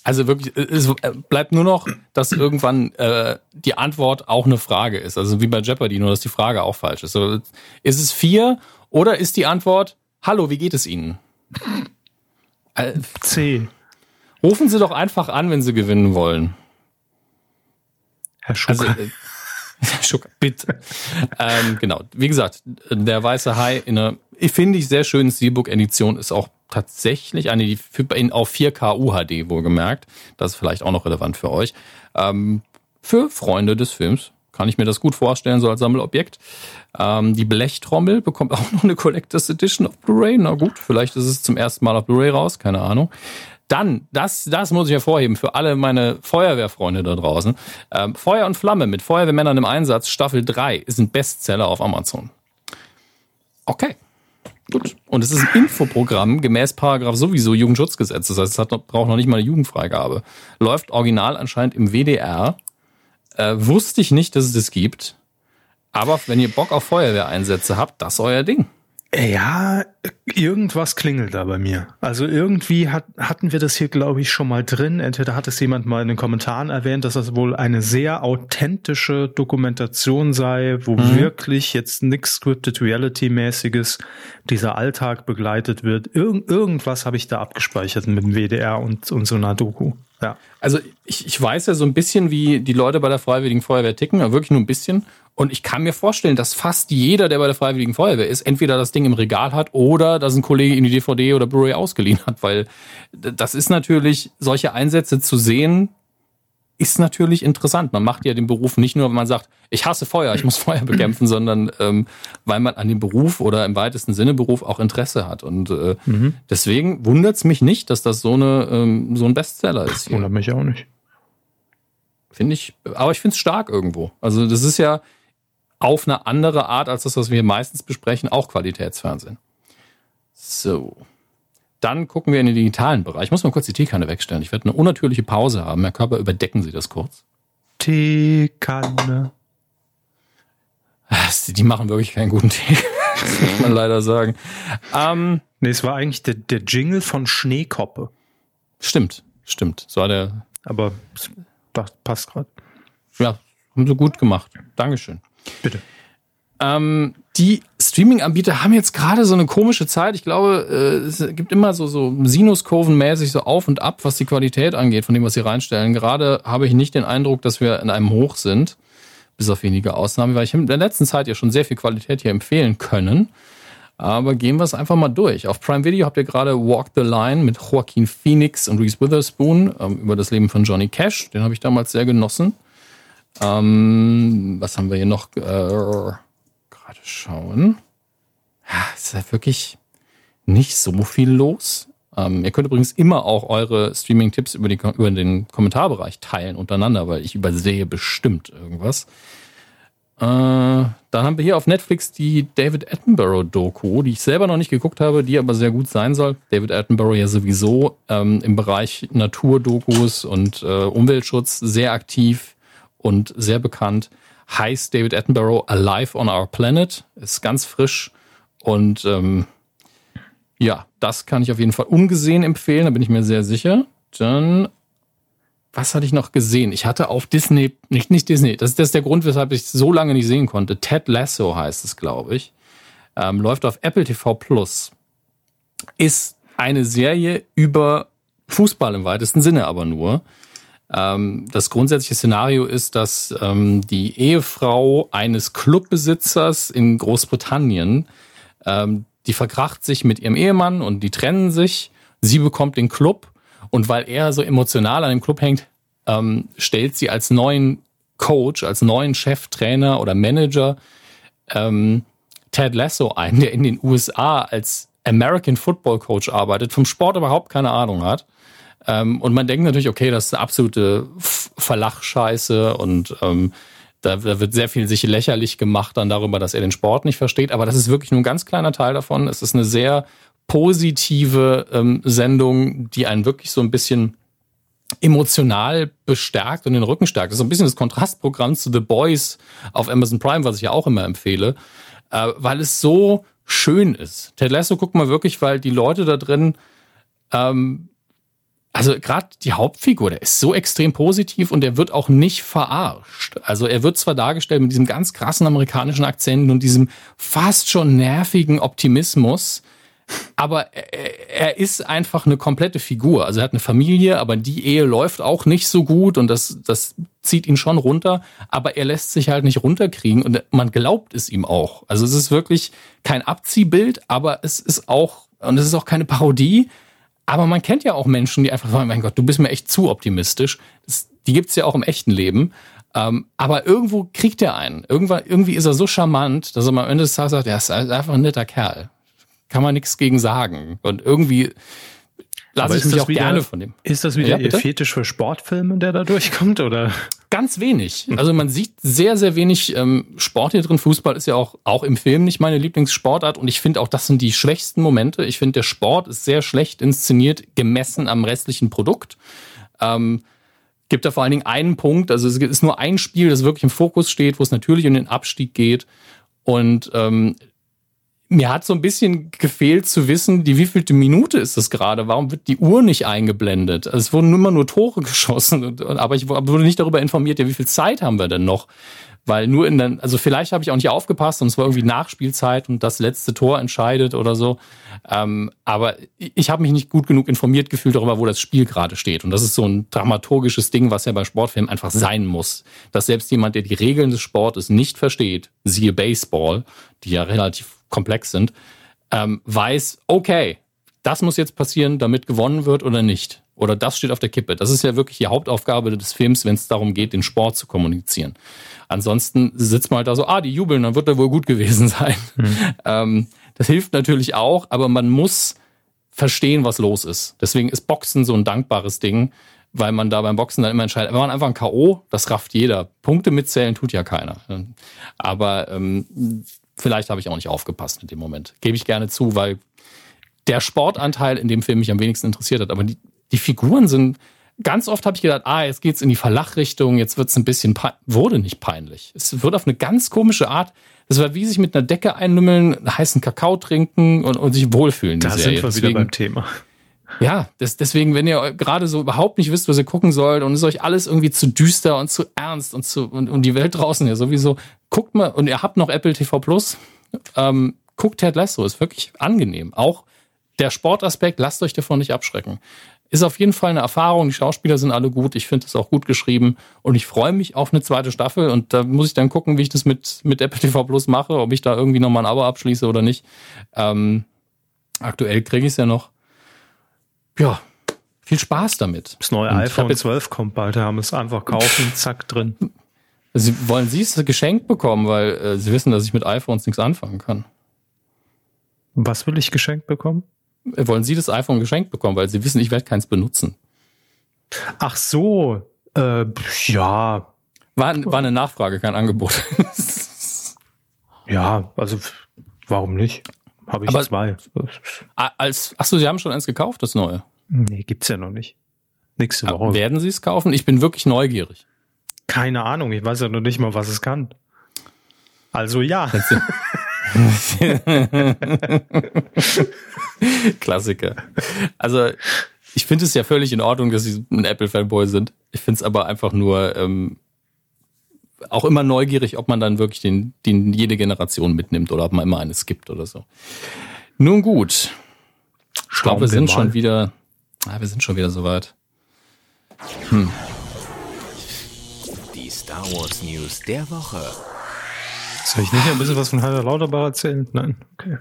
Also wirklich, es bleibt nur noch, dass irgendwann äh, die Antwort auch eine Frage ist. Also wie bei Jeopardy, nur dass die Frage auch falsch ist. So, ist es vier oder ist die Antwort, hallo, wie geht es Ihnen? C. Rufen Sie doch einfach an, wenn Sie gewinnen wollen. Herr Schucker. Also, äh, Herr Schucker, bitte. ähm, genau. Wie gesagt, der Weiße Hai in einer, finde ich, sehr schönen Steelbook-Edition ist auch tatsächlich eine, die für, in, auf 4K UHD wohlgemerkt. Das ist vielleicht auch noch relevant für euch. Ähm, für Freunde des Films kann ich mir das gut vorstellen, so als Sammelobjekt. Ähm, die Blechtrommel bekommt auch noch eine Collectors Edition auf Blu-ray. Na gut, vielleicht ist es zum ersten Mal auf Blu-ray raus, keine Ahnung. Dann, das, das muss ich hervorheben für alle meine Feuerwehrfreunde da draußen. Ähm, Feuer und Flamme mit Feuerwehrmännern im Einsatz, Staffel 3, ist ein Bestseller auf Amazon. Okay. Gut. Und es ist ein Infoprogramm gemäß Paragraph sowieso Jugendschutzgesetz. Das heißt, es hat braucht noch nicht mal eine Jugendfreigabe. Läuft original anscheinend im WDR äh, wusste ich nicht, dass es das gibt. Aber wenn ihr Bock auf Feuerwehreinsätze habt, das ist euer Ding. Ja, irgendwas klingelt da bei mir. Also irgendwie hat, hatten wir das hier, glaube ich, schon mal drin. Entweder hat es jemand mal in den Kommentaren erwähnt, dass das wohl eine sehr authentische Dokumentation sei, wo mhm. wirklich jetzt nichts Scripted Reality-mäßiges dieser Alltag begleitet wird. Irgend, irgendwas habe ich da abgespeichert mit dem WDR und, und so einer Doku. Ja. Also ich, ich weiß ja so ein bisschen, wie die Leute bei der Freiwilligen Feuerwehr ticken, aber wirklich nur ein bisschen. Und ich kann mir vorstellen, dass fast jeder, der bei der Freiwilligen Feuerwehr ist, entweder das Ding im Regal hat oder dass ein Kollege in die DVD oder Blu-ray ausgeliehen hat, weil das ist natürlich, solche Einsätze zu sehen, ist natürlich interessant. Man macht ja den Beruf nicht nur, wenn man sagt, ich hasse Feuer, ich muss Feuer bekämpfen, sondern ähm, weil man an dem Beruf oder im weitesten Sinne Beruf auch Interesse hat. Und äh, mhm. deswegen wundert es mich nicht, dass das so, eine, ähm, so ein Bestseller ist. Hier. Wundert mich auch nicht. Finde ich, aber ich finde es stark irgendwo. Also das ist ja auf eine andere Art als das, was wir meistens besprechen, auch Qualitätsfernsehen. So. Dann gucken wir in den digitalen Bereich. Ich muss mal kurz die Teekanne wegstellen. Ich werde eine unnatürliche Pause haben. Herr Körper, überdecken Sie das kurz. Teekanne. Die machen wirklich keinen guten Tee. das muss man leider sagen. Ähm, nee, es war eigentlich der, der Jingle von Schneekoppe. Stimmt, stimmt. So war der. Aber das passt gerade. Ja, haben sie gut gemacht. Dankeschön. Bitte. Ähm, die Streaming-Anbieter haben jetzt gerade so eine komische Zeit. Ich glaube, äh, es gibt immer so, so Sinuskurvenmäßig so auf und ab, was die Qualität angeht, von dem, was sie reinstellen. Gerade habe ich nicht den Eindruck, dass wir in einem Hoch sind, bis auf wenige Ausnahmen, weil ich in der letzten Zeit ja schon sehr viel Qualität hier empfehlen können. Aber gehen wir es einfach mal durch. Auf Prime Video habt ihr gerade Walk the Line mit Joaquin Phoenix und Reese Witherspoon ähm, über das Leben von Johnny Cash. Den habe ich damals sehr genossen. Ähm, was haben wir hier noch? Äh, gerade schauen. Ja, es ist halt wirklich nicht so viel los. Ähm, ihr könnt übrigens immer auch eure Streaming-Tipps über, über den Kommentarbereich teilen untereinander, weil ich übersehe bestimmt irgendwas. Äh, dann haben wir hier auf Netflix die David Attenborough-Doku, die ich selber noch nicht geguckt habe, die aber sehr gut sein soll. David Attenborough ja sowieso ähm, im Bereich Naturdokus und äh, Umweltschutz sehr aktiv und sehr bekannt heißt David Attenborough Alive on Our Planet. Ist ganz frisch und ähm, ja, das kann ich auf jeden Fall ungesehen empfehlen, da bin ich mir sehr sicher. Dann, was hatte ich noch gesehen? Ich hatte auf Disney, nicht, nicht Disney, das, das ist der Grund, weshalb ich so lange nicht sehen konnte. Ted Lasso heißt es, glaube ich. Ähm, läuft auf Apple TV Plus. Ist eine Serie über Fußball im weitesten Sinne aber nur. Ähm, das grundsätzliche Szenario ist, dass ähm, die Ehefrau eines Clubbesitzers in Großbritannien, ähm, die verkracht sich mit ihrem Ehemann und die trennen sich. Sie bekommt den Club und weil er so emotional an dem Club hängt, ähm, stellt sie als neuen Coach, als neuen Cheftrainer oder Manager ähm, Ted Lasso ein, der in den USA als American Football Coach arbeitet, vom Sport überhaupt keine Ahnung hat ähm, und man denkt natürlich, okay, das ist eine absolute Verlachscheiße und ähm, da, da wird sehr viel sich lächerlich gemacht dann darüber, dass er den Sport nicht versteht. Aber das ist wirklich nur ein ganz kleiner Teil davon. Es ist eine sehr positive ähm, Sendung, die einen wirklich so ein bisschen emotional bestärkt und den Rücken stärkt. Das ist so ein bisschen das Kontrastprogramm zu The Boys auf Amazon Prime, was ich ja auch immer empfehle, äh, weil es so schön ist. Ted Lasso guckt mal wirklich, weil die Leute da drin ähm, also gerade die Hauptfigur, der ist so extrem positiv und der wird auch nicht verarscht. Also er wird zwar dargestellt mit diesem ganz krassen amerikanischen Akzent und diesem fast schon nervigen Optimismus, aber er, er ist einfach eine komplette Figur. Also er hat eine Familie, aber die Ehe läuft auch nicht so gut und das, das zieht ihn schon runter, aber er lässt sich halt nicht runterkriegen und man glaubt es ihm auch. Also es ist wirklich kein Abziehbild, aber es ist auch, und es ist auch keine Parodie, aber man kennt ja auch Menschen, die einfach sagen, mein Gott, du bist mir echt zu optimistisch. Das, die gibt's ja auch im echten Leben. Ähm, aber irgendwo kriegt er einen. Irgendwann, irgendwie ist er so charmant, dass er am Ende des Tages sagt, er ist einfach ein netter Kerl. Kann man nichts gegen sagen. Und irgendwie lasse ich mich auch wieder, gerne von dem. Ist das wieder ja, Ihr Fetisch für Sportfilme, der da durchkommt, oder? Ganz wenig. Also man sieht sehr, sehr wenig ähm, Sport hier drin. Fußball ist ja auch, auch im Film nicht meine Lieblingssportart und ich finde auch, das sind die schwächsten Momente. Ich finde, der Sport ist sehr schlecht inszeniert, gemessen am restlichen Produkt. Ähm, gibt da vor allen Dingen einen Punkt, also es ist nur ein Spiel, das wirklich im Fokus steht, wo es natürlich um den Abstieg geht. Und ähm, mir hat so ein bisschen gefehlt zu wissen, die wievielte Minute ist das gerade? Warum wird die Uhr nicht eingeblendet? Also es wurden immer nur Tore geschossen, aber ich wurde nicht darüber informiert, ja, wie viel Zeit haben wir denn noch? Weil nur in der, also vielleicht habe ich auch nicht aufgepasst und es war irgendwie Nachspielzeit und das letzte Tor entscheidet oder so. Ähm, aber ich habe mich nicht gut genug informiert gefühlt darüber, wo das Spiel gerade steht. Und das ist so ein dramaturgisches Ding, was ja bei Sportfilmen einfach sein muss. Dass selbst jemand, der die Regeln des Sportes nicht versteht, siehe Baseball, die ja relativ komplex sind, ähm, weiß, okay, das muss jetzt passieren, damit gewonnen wird oder nicht. Oder das steht auf der Kippe. Das ist ja wirklich die Hauptaufgabe des Films, wenn es darum geht, den Sport zu kommunizieren. Ansonsten sitzt man halt da so, ah, die jubeln, dann wird er wohl gut gewesen sein. Mhm. Ähm, das hilft natürlich auch, aber man muss verstehen, was los ist. Deswegen ist Boxen so ein dankbares Ding, weil man da beim Boxen dann immer entscheidet, wenn man einfach ein K.O., das rafft jeder. Punkte mitzählen tut ja keiner. Aber ähm, vielleicht habe ich auch nicht aufgepasst in dem Moment. Gebe ich gerne zu, weil der Sportanteil in dem Film mich am wenigsten interessiert hat. Aber die, die Figuren sind, ganz oft habe ich gedacht, ah, jetzt geht's in die Verlachrichtung, jetzt wird's ein bisschen, wurde nicht peinlich. Es wird auf eine ganz komische Art, es war wie sich mit einer Decke einnümmeln, heißen Kakao trinken und, und sich wohlfühlen. Da sind wir Deswegen, wieder beim Thema. Ja, das, deswegen, wenn ihr gerade so überhaupt nicht wisst, was ihr gucken sollt und es euch alles irgendwie zu düster und zu ernst und zu und, und die Welt draußen ja sowieso, guckt mal und ihr habt noch Apple TV Plus, ähm, guckt Ted Lasso, ist wirklich angenehm. Auch der Sportaspekt, lasst euch davon nicht abschrecken. Ist auf jeden Fall eine Erfahrung. Die Schauspieler sind alle gut. Ich finde es auch gut geschrieben. Und ich freue mich auf eine zweite Staffel. Und da muss ich dann gucken, wie ich das mit, mit Apple TV Plus mache, ob ich da irgendwie nochmal ein Abo abschließe oder nicht. Ähm, aktuell kriege ich es ja noch. Ja, viel Spaß damit. Das neue Und iPhone jetzt- 12 kommt bald, da haben wir es einfach kaufen, zack, drin. Sie, wollen Sie es geschenkt bekommen, weil äh, Sie wissen, dass ich mit iPhones nichts anfangen kann. Was will ich geschenkt bekommen? Äh, Wollen Sie das iPhone geschenkt bekommen, weil Sie wissen, ich werde keins benutzen. Ach so, äh, ja, War, war eine Nachfrage, kein Angebot. ja, also warum nicht? Habe ich Aber- zwei. Ah, Als, achso, Sie haben schon eins gekauft, das neue. Nee, gibt's ja noch nicht. Nächste Woche. Werden Sie es kaufen? Ich bin wirklich neugierig. Keine Ahnung, ich weiß ja noch nicht mal, was es kann. Also ja. Klassiker. Also, ich finde es ja völlig in Ordnung, dass Sie ein Apple-Fanboy sind. Ich finde es aber einfach nur ähm, auch immer neugierig, ob man dann wirklich den, den jede Generation mitnimmt oder ob man immer eine skippt oder so. Nun gut. Ich glaube, wir sind schon wieder. Ah, wir sind schon wieder soweit. Die Star Wars News der Woche. Soll ich nicht ein bisschen was von Heiner Lauterbach erzählen? Nein. Okay.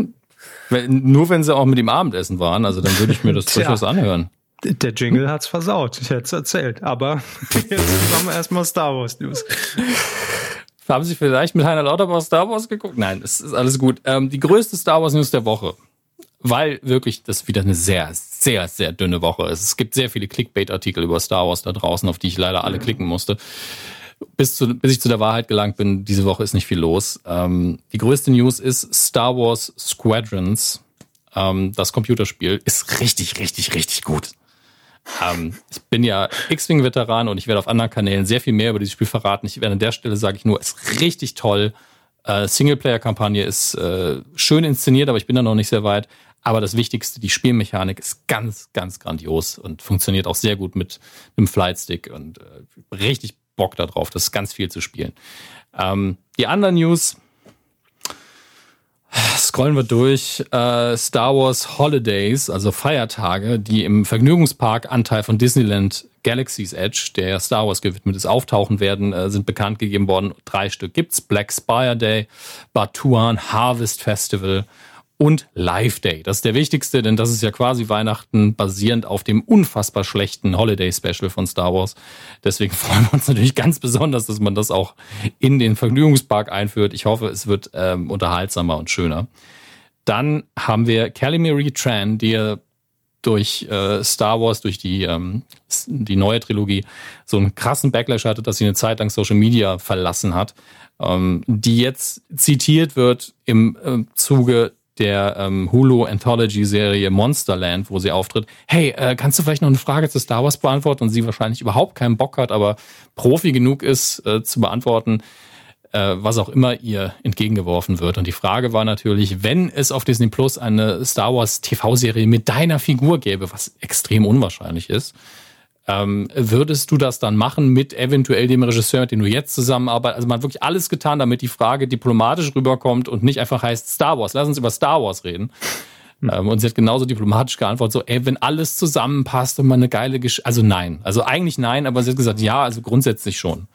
Wenn, nur wenn sie auch mit dem Abendessen waren, also dann würde ich mir das durchaus anhören. Der Jingle hat's versaut. Ich hätte es erzählt. Aber jetzt machen wir erstmal Star Wars News. Haben Sie vielleicht mit Heiner Lauterbach Star Wars geguckt? Nein, es ist alles gut. Ähm, die größte Star Wars News der Woche, weil wirklich das wieder eine sehr, sehr, sehr dünne Woche ist. Es gibt sehr viele Clickbait-Artikel über Star Wars da draußen, auf die ich leider alle klicken musste. Bis, zu, bis ich zu der Wahrheit gelangt bin, diese Woche ist nicht viel los. Ähm, die größte News ist Star Wars Squadrons. Ähm, das Computerspiel ist richtig, richtig, richtig gut. Ähm, ich bin ja X-Wing-Veteran und ich werde auf anderen Kanälen sehr viel mehr über dieses Spiel verraten. Ich werde an der Stelle sage ich nur, es ist richtig toll. Äh, Singleplayer-Kampagne ist äh, schön inszeniert, aber ich bin da noch nicht sehr weit. Aber das Wichtigste, die Spielmechanik ist ganz, ganz grandios und funktioniert auch sehr gut mit einem Flightstick und äh, richtig Bock darauf. Das ist ganz viel zu spielen. Ähm, die anderen News, scrollen wir durch. Äh, Star Wars Holidays, also Feiertage, die im Vergnügungspark Anteil von Disneyland Galaxy's Edge, der Star Wars gewidmet ist, auftauchen werden, äh, sind bekannt gegeben worden. Drei Stück gibt's. Black Spire Day, Batuan Harvest Festival und Live Day. Das ist der wichtigste, denn das ist ja quasi Weihnachten basierend auf dem unfassbar schlechten Holiday Special von Star Wars. Deswegen freuen wir uns natürlich ganz besonders, dass man das auch in den Vergnügungspark einführt. Ich hoffe, es wird ähm, unterhaltsamer und schöner. Dann haben wir Kelly Marie Tran, die ja durch äh, Star Wars, durch die, ähm, die neue Trilogie, so einen krassen Backlash hatte, dass sie eine Zeit lang Social Media verlassen hat, ähm, die jetzt zitiert wird im äh, Zuge der ähm, Hulu Anthology Serie Monsterland, wo sie auftritt. Hey, äh, kannst du vielleicht noch eine Frage zu Star Wars beantworten? Und sie wahrscheinlich überhaupt keinen Bock hat, aber Profi genug ist äh, zu beantworten äh, was auch immer ihr entgegengeworfen wird. Und die Frage war natürlich, wenn es auf Disney Plus eine Star Wars TV-Serie mit deiner Figur gäbe, was extrem unwahrscheinlich ist, ähm, würdest du das dann machen mit eventuell dem Regisseur, mit dem du jetzt zusammenarbeitest? Also man hat wirklich alles getan, damit die Frage diplomatisch rüberkommt und nicht einfach heißt Star Wars. Lass uns über Star Wars reden. Ähm, und sie hat genauso diplomatisch geantwortet, so, ey, wenn alles zusammenpasst und man eine geile Geschichte, also nein. Also eigentlich nein, aber sie hat gesagt, ja, also grundsätzlich schon.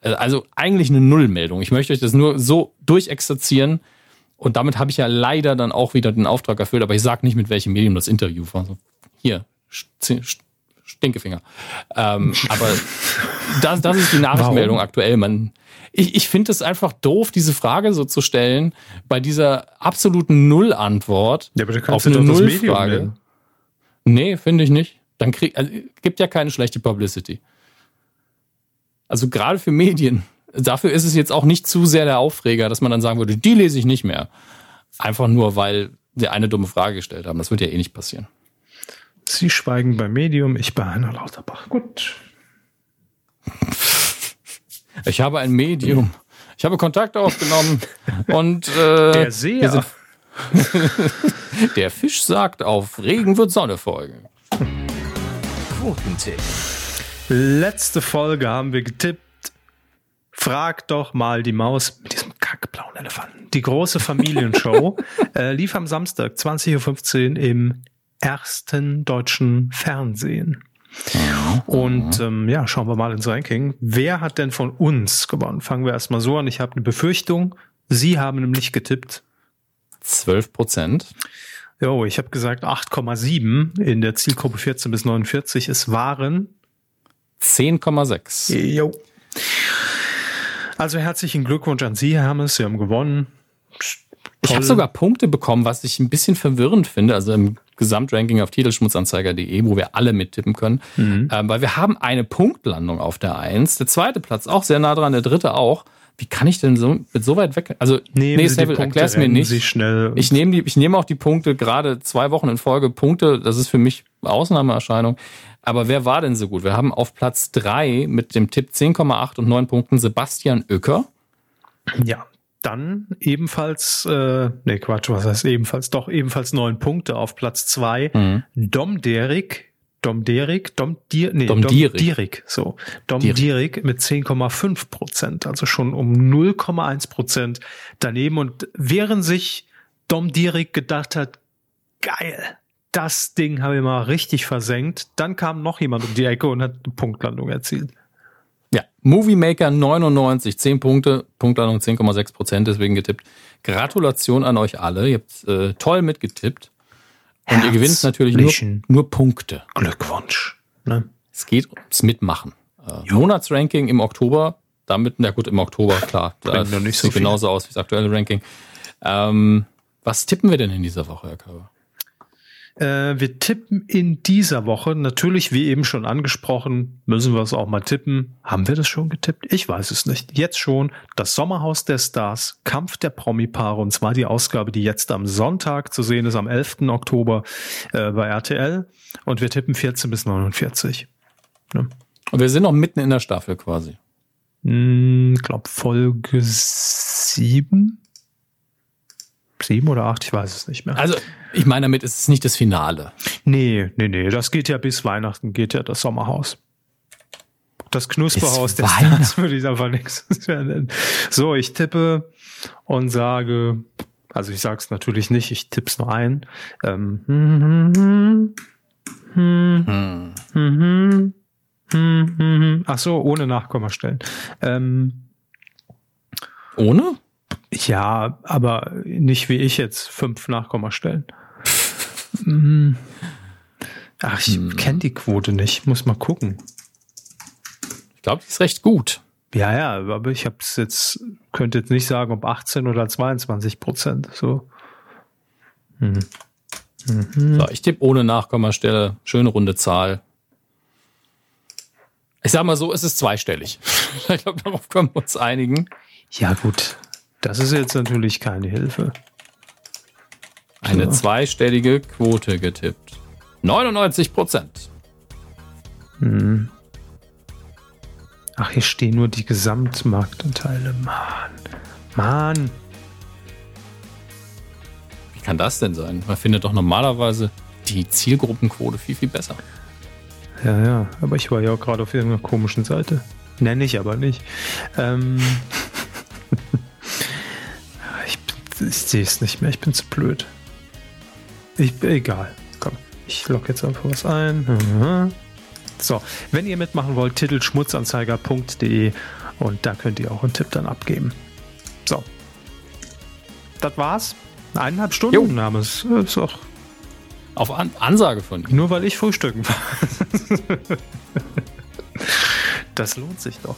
Äh, Also eigentlich eine Nullmeldung. Ich möchte euch das nur so durchexerzieren. Und damit habe ich ja leider dann auch wieder den Auftrag erfüllt, aber ich sage nicht, mit welchem Medium das Interview war. So, hier, Stinkefinger. Ähm, aber das, das ist die Nachrichtenmeldung aktuell. Man, ich ich finde es einfach doof, diese Frage so zu stellen, bei dieser absoluten Null-Antwort Ja, auf eine Null-Frage. nennen. Nee, finde ich nicht. Dann krieg, also, gibt ja keine schlechte Publicity. Also gerade für Medien. Dafür ist es jetzt auch nicht zu sehr der Aufreger, dass man dann sagen würde, die lese ich nicht mehr. Einfach nur, weil wir eine dumme Frage gestellt haben. Das wird ja eh nicht passieren. Sie schweigen beim Medium, ich bei Heiner Lauterbach. Gut. Ich habe ein Medium. Ich habe Kontakt aufgenommen und äh, Der wir Seher. sind- der Fisch sagt, auf Regen wird Sonne folgen. Quotentipp. Letzte Folge haben wir getippt. Frag doch mal die Maus mit diesem kackblauen Elefanten. Die große Familienshow äh, lief am Samstag 20.15 Uhr im ersten deutschen Fernsehen. Und ähm, ja, schauen wir mal ins Ranking. Wer hat denn von uns gewonnen? Fangen wir erstmal so an. Ich habe eine Befürchtung. Sie haben nämlich getippt. 12 Prozent. Jo, ich habe gesagt 8,7 in der Zielgruppe 14 bis 49. Es waren 10,6. Jo. Also herzlichen Glückwunsch an Sie, Herr Hermes. Sie haben gewonnen. Ich habe sogar Punkte bekommen, was ich ein bisschen verwirrend finde. Also im Gesamtranking auf titelschmutzanzeiger.de, wo wir alle mittippen können. Mhm. Ähm, weil wir haben eine Punktlandung auf der Eins. Der zweite Platz auch sehr nah dran, der dritte auch. Wie kann ich denn so mit so weit weg? Also Nehmen nee, Sable, erklär's mir nicht. Ich nehme die, ich nehme auch die Punkte gerade zwei Wochen in Folge Punkte. Das ist für mich Ausnahmeerscheinung. Aber wer war denn so gut? Wir haben auf Platz drei mit dem Tipp 10,8 und 9 Punkten Sebastian Oecker. Ja, dann ebenfalls, äh, nee, Quatsch, was heißt ebenfalls? Doch, ebenfalls neun Punkte auf Platz zwei. Mhm. Dom Derik, Dom Derik, Dom, Dir, nee, Dom, Dom Dierik. Dierik, so. Dom Dierik, Dierik mit 10,5 Prozent, also schon um 0,1 Prozent daneben. Und während sich Dom Dierik gedacht hat, geil, das Ding habe ich mal richtig versenkt, dann kam noch jemand um die Ecke und hat eine Punktlandung erzielt. Ja, Movie Maker 99, 10 Punkte, Punktlandung 10,6 Prozent, deswegen getippt. Gratulation an euch alle, ihr habt äh, toll mitgetippt. Und ihr gewinnt natürlich nur, nur Punkte. Glückwunsch. Ne? Es geht ums Mitmachen. Äh, Monatsranking im Oktober, damit, na gut, im Oktober, klar, da sieht so genauso aus wie das aktuelle Ranking. Ähm, was tippen wir denn in dieser Woche, Herr Körber? Äh, wir tippen in dieser Woche, natürlich wie eben schon angesprochen, müssen wir es auch mal tippen. Haben wir das schon getippt? Ich weiß es nicht. Jetzt schon das Sommerhaus der Stars, Kampf der Promi-Paare und zwar die Ausgabe, die jetzt am Sonntag zu sehen ist, am 11. Oktober äh, bei RTL und wir tippen 14 bis 49. Ne? Und wir sind noch mitten in der Staffel quasi. Ich hm, glaube Folge 7 sieben oder acht, ich weiß es nicht mehr. Also, ich meine, damit ist es nicht das Finale. Nee, nee, nee. Das geht ja bis Weihnachten, geht ja das Sommerhaus. Das Knusperhaus der Stars würde ich einfach nichts nennen. So, ich tippe und sage, also ich sage es natürlich nicht, ich tippe es nur ein. Ähm, hm, hm, hm, hm, Ach so, ohne Nachkommastellen. Ähm, ohne? Ja, aber nicht wie ich jetzt fünf Nachkommastellen. Mhm. Ach, ich hm. kenne die Quote nicht. Muss mal gucken. Ich glaube, die ist recht gut. Ja, ja, aber ich habe es jetzt, könnte jetzt nicht sagen, ob 18 oder 22 Prozent. So. Mhm. Mhm. so ich tippe ohne Nachkommastelle. Schöne runde Zahl. Ich sag mal so, es ist zweistellig. ich glaube, darauf können wir uns einigen. Ja, gut. Das ist jetzt natürlich keine Hilfe. Eine zweistellige Quote getippt. 99 Prozent. Hm. Ach, hier stehen nur die Gesamtmarktanteile. Mann. Mann. Wie kann das denn sein? Man findet doch normalerweise die Zielgruppenquote viel, viel besser. Ja, ja. Aber ich war ja auch gerade auf irgendeiner komischen Seite. Nenne ich aber nicht. Ähm. ich sehe es nicht mehr, ich bin zu blöd. Ich, egal, komm, ich logge jetzt einfach was ein. So, wenn ihr mitmachen wollt, titelschmutzanzeiger.de und da könnt ihr auch einen Tipp dann abgeben. So, das war's. Eineinhalb Stunden jo. Name ist, ist auch auf An Ansage von ihm. Nur weil ich frühstücken war. das lohnt sich doch.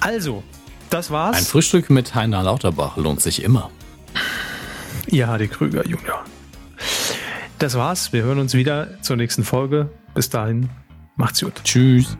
Also, das war's. Ein Frühstück mit Heiner Lauterbach lohnt sich immer. Ihr Hardy Krüger Junior. Das war's. Wir hören uns wieder zur nächsten Folge. Bis dahin, macht's gut. Tschüss.